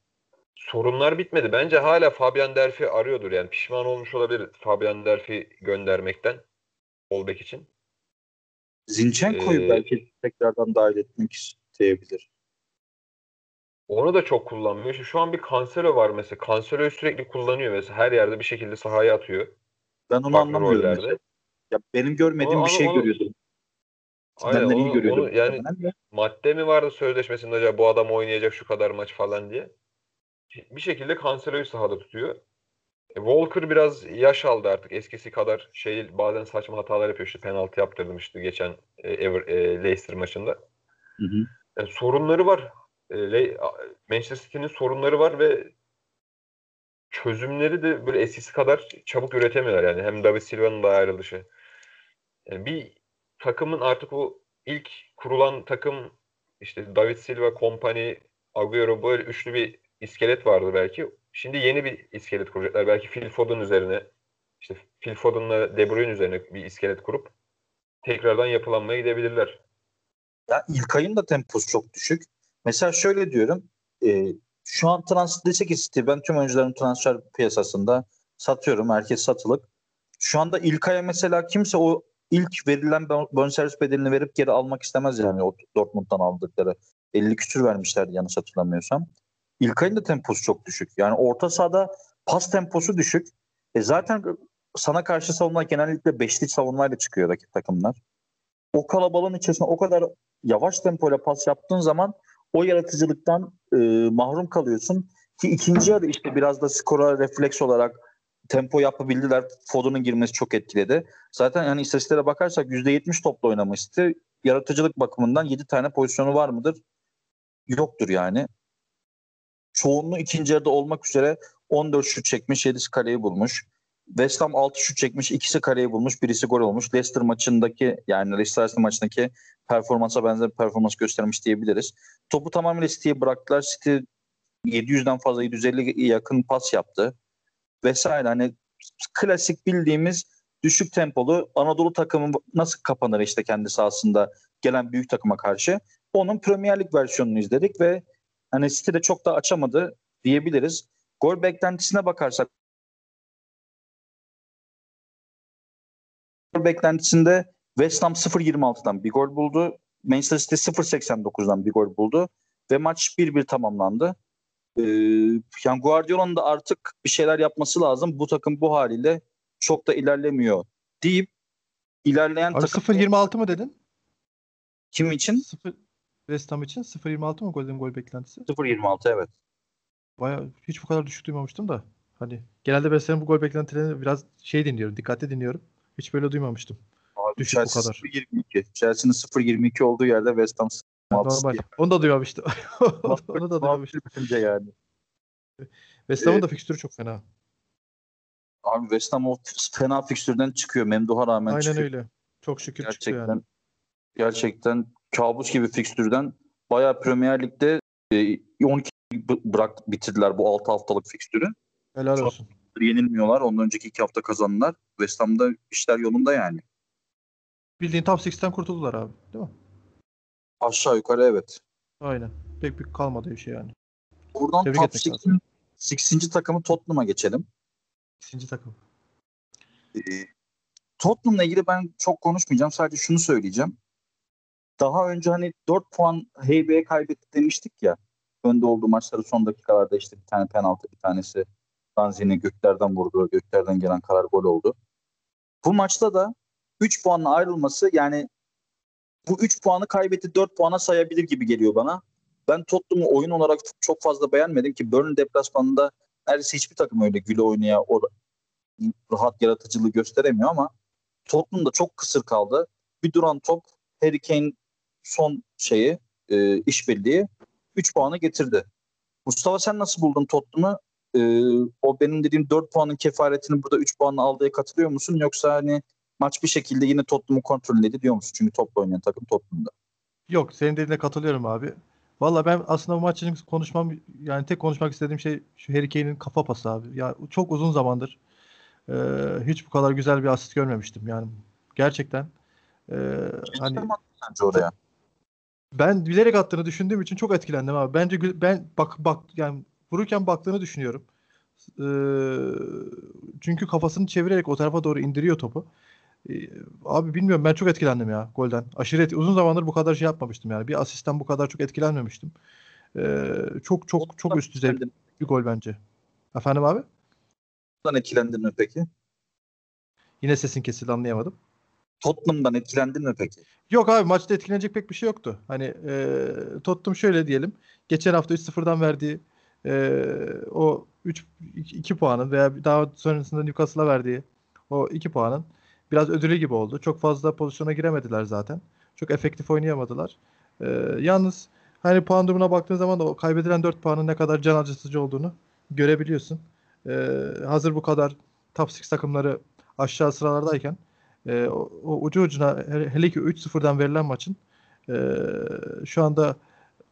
sorunlar bitmedi. Bence hala Fabian Delphi arıyordur. Yani pişman olmuş olabilir Fabian Delphi göndermekten Olbek için. Zinchenko'yu ee, belki tekrardan dahil etmek isteyebilir. Onu da çok kullanmıyor. Şu an bir Cancelo var mesela. Cancelo'yu sürekli kullanıyor mesela. Her yerde bir şekilde sahaya atıyor. Ben onu anlamıyorum. Mesela. Ya benim görmediğim onu, bir şey onu, görüyordum. Aynen, onu, iyi görüyordum. Onu, yani madde mi vardı sözleşmesinde acaba bu adam oynayacak şu kadar maç falan diye. Bir şekilde Cancelo'yu sahada tutuyor. E, Walker biraz yaş aldı artık. Eskisi kadar şey bazen saçma hatalar yapıyor. İşte penaltı yaptırmıştı geçen e, Ever, e, Leicester maçında. Hı hı. Yani sorunları var. E, Manchester City'nin sorunları var ve çözümleri de böyle eskisi kadar çabuk üretemiyorlar yani. Hem David Silva'nın da ayrılışı. Yani bir takımın artık o ilk kurulan takım işte David Silva, Kompany, Agüero böyle üçlü bir iskelet vardı belki. Şimdi yeni bir iskelet kuracaklar. Belki Phil Foden üzerine işte Phil Foden'la De Bruyne üzerine bir iskelet kurup tekrardan yapılanmaya gidebilirler. Ya İlkay'ın da temposu çok düşük. Mesela şöyle diyorum. E, şu an transfer desek City ben tüm oyuncuların transfer piyasasında satıyorum. Herkes satılık. Şu anda İlkay'a mesela kimse o ilk verilen bonservis bedelini verip geri almak istemez yani o Dortmund'dan aldıkları. 50 küsür vermişlerdi yanlış hatırlamıyorsam. İlkay'ın da temposu çok düşük. Yani orta sahada pas temposu düşük. E zaten sana karşı savunma genellikle beşli savunmayla çıkıyor rakip takımlar. O kalabalığın içerisinde o kadar yavaş tempoyla pas yaptığın zaman o yaratıcılıktan e, mahrum kalıyorsun. Ki ikinci yarı işte biraz da skora refleks olarak tempo yapabildiler. Foden'ın girmesi çok etkiledi. Zaten yani istatistiklere bakarsak %70 topla oynamıştı. Yaratıcılık bakımından 7 tane pozisyonu var mıdır? Yoktur yani. Çoğunluğu ikinci yarıda olmak üzere 14 şut çekmiş, 7'si kaleyi bulmuş. West Ham 6 şut çekmiş, ikisi kareyi bulmuş, birisi gol olmuş. Leicester maçındaki yani Leicester Arsenal maçındaki performansa benzer performans göstermiş diyebiliriz. Topu tamamıyla City'ye bıraktılar. City 700'den fazla 750 yakın pas yaptı. Vesaire hani klasik bildiğimiz düşük tempolu Anadolu takımı nasıl kapanır işte kendi sahasında gelen büyük takıma karşı. Onun Premier Lig versiyonunu izledik ve hani City de çok da açamadı diyebiliriz. Gol beklentisine bakarsak beklentisinde West Ham 0.26'dan bir gol buldu. Manchester City 0.89'dan bir gol buldu. Ve maç 1-1 tamamlandı. Ee, yani Guardiola'nın da artık bir şeyler yapması lazım. Bu takım bu haliyle çok da ilerlemiyor deyip ilerleyen Abi takım 0.26 mı dedin? kim için? 0 West Ham için 0.26 mı golden gol beklentisi? 0.26 evet. Baya hiç bu kadar düşük duymamıştım da. Hani genelde ben senin bu gol beklentilerini biraz şey dinliyorum, dikkatli dinliyorum. Hiç böyle duymamıştım. Abi Düşük bu Chelsea kadar. 0.22. Chelsea'nin 0.22 olduğu yerde West Ham 0.26 Normal. Onu da duymamıştım. Onu da duymamıştım. Yani. West Ham'ın Ee, da fikstürü çok fena. Abi West Ham o fena fikstürden çıkıyor. Memduh'a rağmen Aynen çıkıyor. öyle. Çok şükür çıkıyor Gerçekten yani. gerçekten kabus gibi fikstürden bayağı Premier Lig'de e, 12 b- bırak bitirdiler bu 6 haftalık fikstürü. Helal Çok- olsun. Yenilmiyorlar. Ondan önceki 2 hafta kazandılar. West Ham'da işler yolunda yani. Bildiğin top 6'ten kurtuldular abi. Değil mi? Aşağı yukarı evet. Aynen. Pek bir kalmadı bir şey yani. Buradan Tebrik top etmek 6'in 6. takımı Tottenham'a geçelim. İkinci takım. Ee, Tottenham'la ilgili ben çok konuşmayacağım. Sadece şunu söyleyeceğim. Daha önce hani 4 puan heybeye kaybetti demiştik ya. Önde olduğu maçları son dakikalarda işte bir tane penaltı bir tanesi Danzi'ni göklerden vurdu. Göklerden gelen karar gol oldu. Bu maçta da 3 puanla ayrılması yani bu 3 puanı kaybetti 4 puana sayabilir gibi geliyor bana. Ben Tottenham'ı oyun olarak çok fazla beğenmedim ki Burnley deplasmanında neredeyse hiçbir takım öyle güle oynaya o rahat yaratıcılığı gösteremiyor ama Tottenham da çok kısır kaldı. Bir duran top Harry Kane son şeyi e, işbirliği 3 puanı getirdi. Mustafa sen nasıl buldun Tottenham'ı? E, o benim dediğim 4 puanın kefaretini burada 3 puanla aldığı katılıyor musun? Yoksa hani maç bir şekilde yine Tottenham'ı kontrolledi diyor musun? Çünkü topla oynayan takım Tottenham'da. Yok senin dediğine katılıyorum abi. Valla ben aslında bu maç için konuşmam yani tek konuşmak istediğim şey şu Harry Kane'in kafa pası abi. Ya çok uzun zamandır e, hiç bu kadar güzel bir asist görmemiştim yani. Gerçekten e, hani Hani, sence oraya? ben bilerek attığını düşündüğüm için çok etkilendim abi. Bence ben bak bak yani vururken baktığını düşünüyorum. E, çünkü kafasını çevirerek o tarafa doğru indiriyor topu. E, abi bilmiyorum ben çok etkilendim ya golden. Aşırı et- uzun zamandır bu kadar şey yapmamıştım yani. Bir asistten bu kadar çok etkilenmemiştim. E, çok çok çok üst düzey bir gol bence. Efendim abi? Tottenham'dan etkilendin mi peki? Yine sesin kesildi anlayamadım. Tottenham'dan etkilendin mi peki? Yok abi maçta etkilenecek pek bir şey yoktu. Hani e, Tottenham şöyle diyelim. Geçen hafta 3-0'dan verdiği e, o 3 2 puanın veya daha sonrasında Newcastle'a verdiği o 2 puanın biraz ödülü gibi oldu. Çok fazla pozisyona giremediler zaten. Çok efektif oynayamadılar. E, yalnız hani puan durumuna baktığın zaman da o kaybedilen 4 puanın ne kadar can acıtıcı olduğunu görebiliyorsun. E, hazır bu kadar top 6 takımları aşağı sıralardayken e, o, o ucu ucuna hele, ki 3-0'dan verilen maçın e, şu anda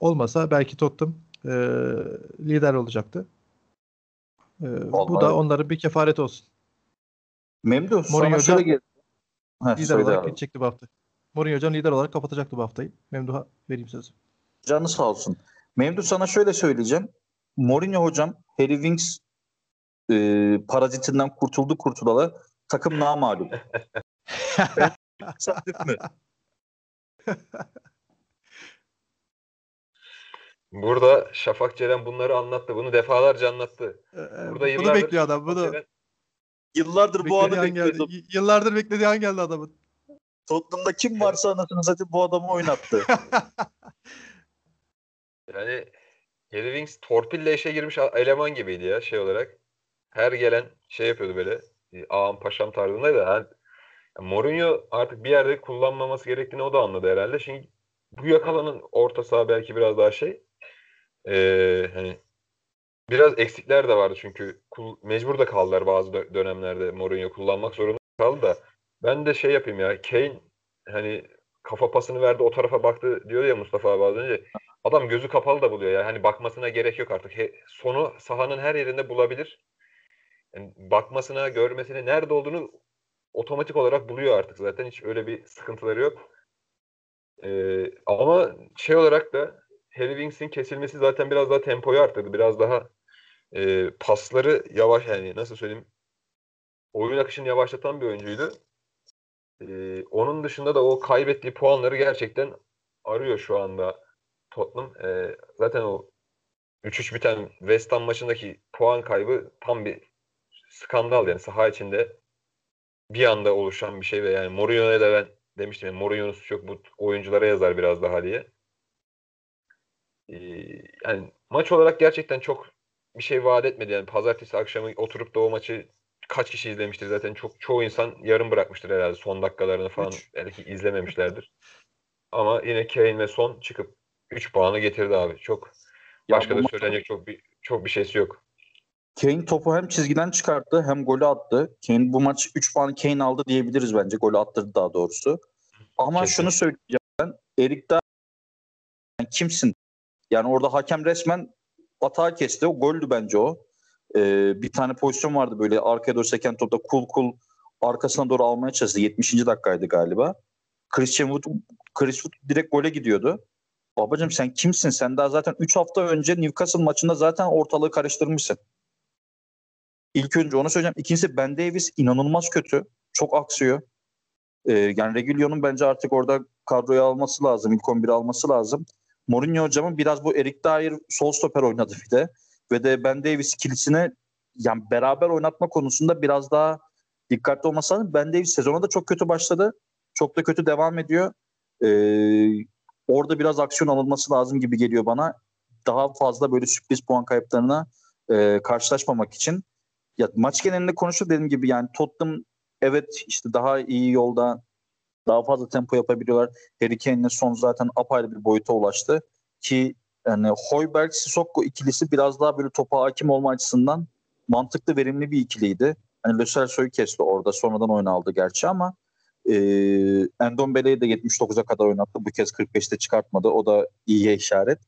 olmasa belki Tottenham e, lider olacaktı. E, bu da onların bir kefaret olsun. Memduh sana Mourinho şöyle. Heh, Lider olarak abi. geçecekti bu hafta. Mourinho hocam lider olarak kapatacaktı bu haftayı. Memduh'a vereyim sözü. Canı sağ olsun. Memduh sana şöyle söyleyeceğim. Mourinho hocam Harry Winks e, parazitinden kurtuldu kurtulalı takım namalum. Tesadüf mü? Burada Şafak Ceren bunları anlattı. Bunu defalarca anlattı. E, e, Burada bunu bekliyor adam. Bunu Ceren- Yıllardır bu anı an geldi. bekliyordum. Y- Yıllardır beklediği an geldi adamın. Tottenham'da kim varsa anasını satayım bu adamı oynattı. Yani Harry Winks torpille işe girmiş eleman gibiydi ya şey olarak. Her gelen şey yapıyordu böyle. e, Ağam paşam tarzındaydı. Yani, Mourinho artık bir yerde kullanmaması gerektiğini o da anladı herhalde. Şimdi bu yakalanan orta saha belki biraz daha şey. Ee, hani biraz eksikler de vardı çünkü kul- mecbur da kaldılar bazı dö- dönemlerde Mourinho kullanmak zorunda kaldı da. Ben de şey yapayım ya Kane hani kafa pasını verdi o tarafa baktı diyor ya Mustafa abi az önce. Adam gözü kapalı da buluyor ya hani bakmasına gerek yok artık. He- sonu sahanın her yerinde bulabilir. Yani bakmasına görmesine nerede olduğunu otomatik olarak buluyor artık zaten. Hiç öyle bir sıkıntıları yok. Ee, ama şey olarak da Harry Winks'in kesilmesi zaten biraz daha tempoyu arttırdı biraz daha e, pasları yavaş yani nasıl söyleyeyim oyun akışını yavaşlatan bir oyuncuydu. E, onun dışında da o kaybettiği puanları gerçekten arıyor şu anda Tottenham. E, zaten o 3-3 biten West Ham maçındaki puan kaybı tam bir skandal yani saha içinde bir anda oluşan bir şey ve yani Mourinho'ya da ben demiştim yani Mourinho'nun yok bu oyunculara yazar biraz daha diye. E, yani maç olarak gerçekten çok bir şey vaat etmedi. Yani pazartesi akşamı oturup da o maçı kaç kişi izlemiştir zaten çok çoğu insan yarım bırakmıştır herhalde son dakikalarını falan Üç. belki izlememişlerdir. Ama yine Kane ve Son çıkıp 3 puanı getirdi abi. Çok Ya başka bu da maç- söylenecek çok bir çok bir şeysi yok. Kane topu hem çizgiden çıkarttı hem golü attı. Kane bu maç 3 puan Kane aldı diyebiliriz bence. Golü attırdı daha doğrusu. Ama Kesin. şunu söyleyeceğim ben. Erik Dyer yani kimsin? Yani orada hakem resmen atağı kesti. O goldü bence o. Ee, bir tane pozisyon vardı böyle arkaya doğru seken topta kul kul arkasına doğru almaya çalıştı. 70. dakikaydı galiba. Christian Wood, Chris Wood direkt gole gidiyordu. Babacım sen kimsin? Sen daha zaten 3 hafta önce Newcastle maçında zaten ortalığı karıştırmışsın. İlk önce onu söyleyeceğim. İkincisi Ben Davis inanılmaz kötü. Çok aksıyor. Ee, yani Reguilon'un bence artık orada kadroya alması lazım. İlk 11'i alması lazım. Mourinho hocamın biraz bu Eric Dyer sol stoper oynadı bir de. Ve de Ben Davis ikilisini yani beraber oynatma konusunda biraz daha dikkatli olması lazım. Ben Davis sezona da çok kötü başladı. Çok da kötü devam ediyor. Ee, orada biraz aksiyon alınması lazım gibi geliyor bana. Daha fazla böyle sürpriz puan kayıplarına e, karşılaşmamak için. Ya maç genelinde konuştuk dediğim gibi yani Tottenham evet işte daha iyi yolda daha fazla tempo yapabiliyorlar. Harry Kane'le son zaten apayrı bir boyuta ulaştı. Ki yani Hoiberg Sissoko ikilisi biraz daha böyle topa hakim olma açısından mantıklı verimli bir ikiliydi. Hani Lo Celso'yu kesti orada sonradan oyun aldı gerçi ama e, Endombele'yi de 79'a kadar oynattı. Bu kez 45'te çıkartmadı. O da iyiye işaret.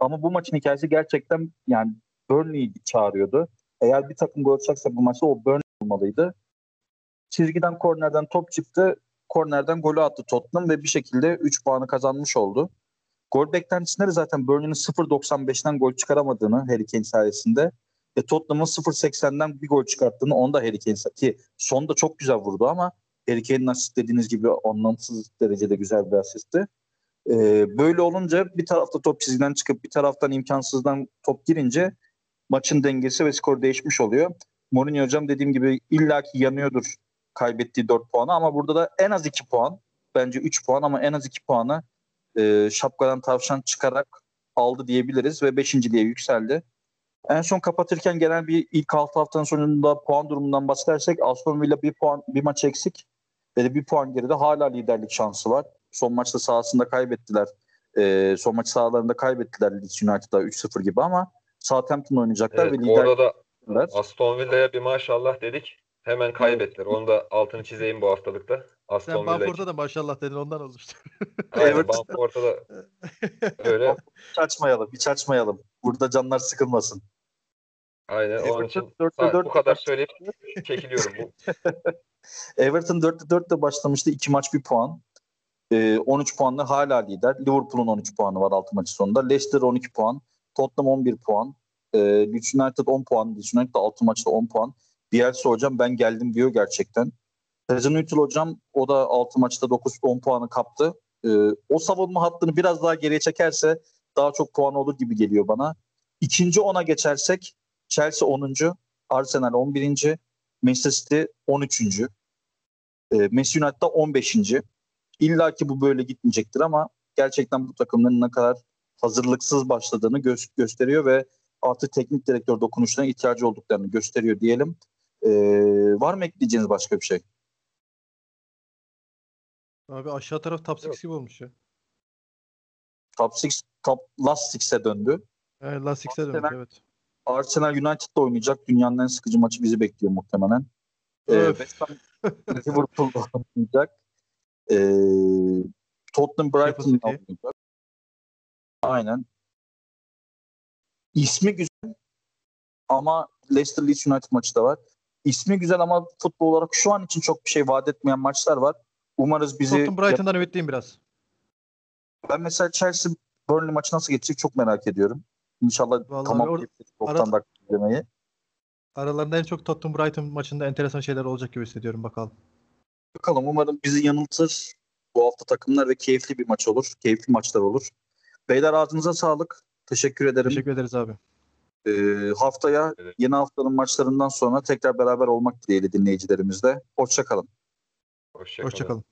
Ama bu maçın hikayesi gerçekten yani Burnley'i çağırıyordu. Eğer bir takım gol atacaksa bu maçta o Burnley olmalıydı. Çizgiden kornerden top çıktı. Kornerden golü attı Tottenham ve bir şekilde 3 puanı kazanmış oldu. Gol beklentisinde de zaten Burnley'nin 0.95'ten gol çıkaramadığını Harry Kane sayesinde ve Tottenham'ın 0.80'den bir gol çıkarttığını onu da Harry Kane ki son da çok güzel vurdu ama Harry Kane'in asist dediğiniz gibi anlamsız derecede güzel bir asistti. Ee, böyle olunca bir tarafta top çizgiden çıkıp bir taraftan imkansızdan top girince maçın dengesi ve skor değişmiş oluyor. Mourinho hocam dediğim gibi illaki yanıyordur kaybettiği 4 puanı ama burada da en az 2 puan bence 3 puan ama en az 2 puanı e, şapkadan tavşan çıkarak aldı diyebiliriz ve 5. diye yükseldi. En son kapatırken gelen bir ilk 6 haftanın sonunda puan durumundan bahsedersek Aston Villa bir puan bir maç eksik ve de bir puan geride hala liderlik şansı var. Son maçta sahasında kaybettiler. E, son maç sahalarında kaybettiler Leeds United'a 3-0 gibi ama Southampton oynayacaklar Evet, ve orada da Aston Villa'ya bir maşallah dedik. Hemen kaybettiler. Onu da altını çizeyim bu haftalıkta. Sen Aston Villa Bamford'a için. da maşallah dedin ondan olmuştu. Aynen, Everton- Bamford'a da öyle. Hiç açmayalım, hiç açmayalım. Burada canlar sıkılmasın. Aynen onun Everton için dörtte sa- dört bu kadar söyleyip çekiliyorum. Bu Everton 4'te 4'te başlamıştı. 2 maç 1 puan. Ee, 13 puanla hala lider. Liverpool'un 13 puanı var 6 maçı sonunda. Leicester 12 puan. Tottenham 11 puan. Ee, Leeds United 10 puan. Leeds United 6 maçta 10 puan. Bielsa hocam ben geldim diyor gerçekten. Hazen Hüttl hocam o da 6 maçta 9-10 puanı kaptı. Ee, o savunma hattını biraz daha geriye çekerse daha çok puan olur gibi geliyor bana. İkinci ona geçersek Chelsea 10. Arsenal 11. Manchester City 13. E, Manchester United'da 15. İlla ki bu böyle gitmeyecektir ama gerçekten bu takımların ne kadar hazırlıksız başladığını gö- gösteriyor ve artık teknik direktör dokunuşlarına ihtiyacı olduklarını gösteriyor diyelim. E, var mı ekleyeceğiniz başka bir şey? Abi aşağı taraf top 6 Yok. gibi olmuş ya. Top 6, top last 6'e döndü. Yani Last Six'e dönmüş Arsenal- evet. Arsenal United'da oynayacak. Dünyanın en sıkıcı maçı bizi bekliyor muhtemelen. Ee. West Ham Liverpool'da oynayacak. Ee, Tottenham Brighton'da oynayacak. Aynen. İsmi güzel ama Leicester Leeds United maçı da var. İsmi güzel ama futbol olarak şu an için çok bir şey vaat etmeyen maçlar var. Umarız bizi Tottenham Brighton'dan ümitliyim biraz. ben mesela Chelsea Burnley maçı nasıl geçecek çok merak ediyorum. İnşallah Vallahi tamam or- 90 ara- dakika izlemeyi. Aralarında en çok Tottenham Brighton maçında enteresan şeyler olacak gibi hissediyorum bakalım. Bakalım umarım bizi yanıltır bu hafta takımlar ve keyifli bir maç olur. Keyifli maçlar olur. Beyler ağzınıza sağlık. Teşekkür ederim. Teşekkür ederiz abi. Ee, haftaya Evet. yeni haftanın maçlarından sonra tekrar beraber olmak dileğiyle dinleyicilerimizle. Hoşçakalın. Hoşçakalın. Hoşçakalın.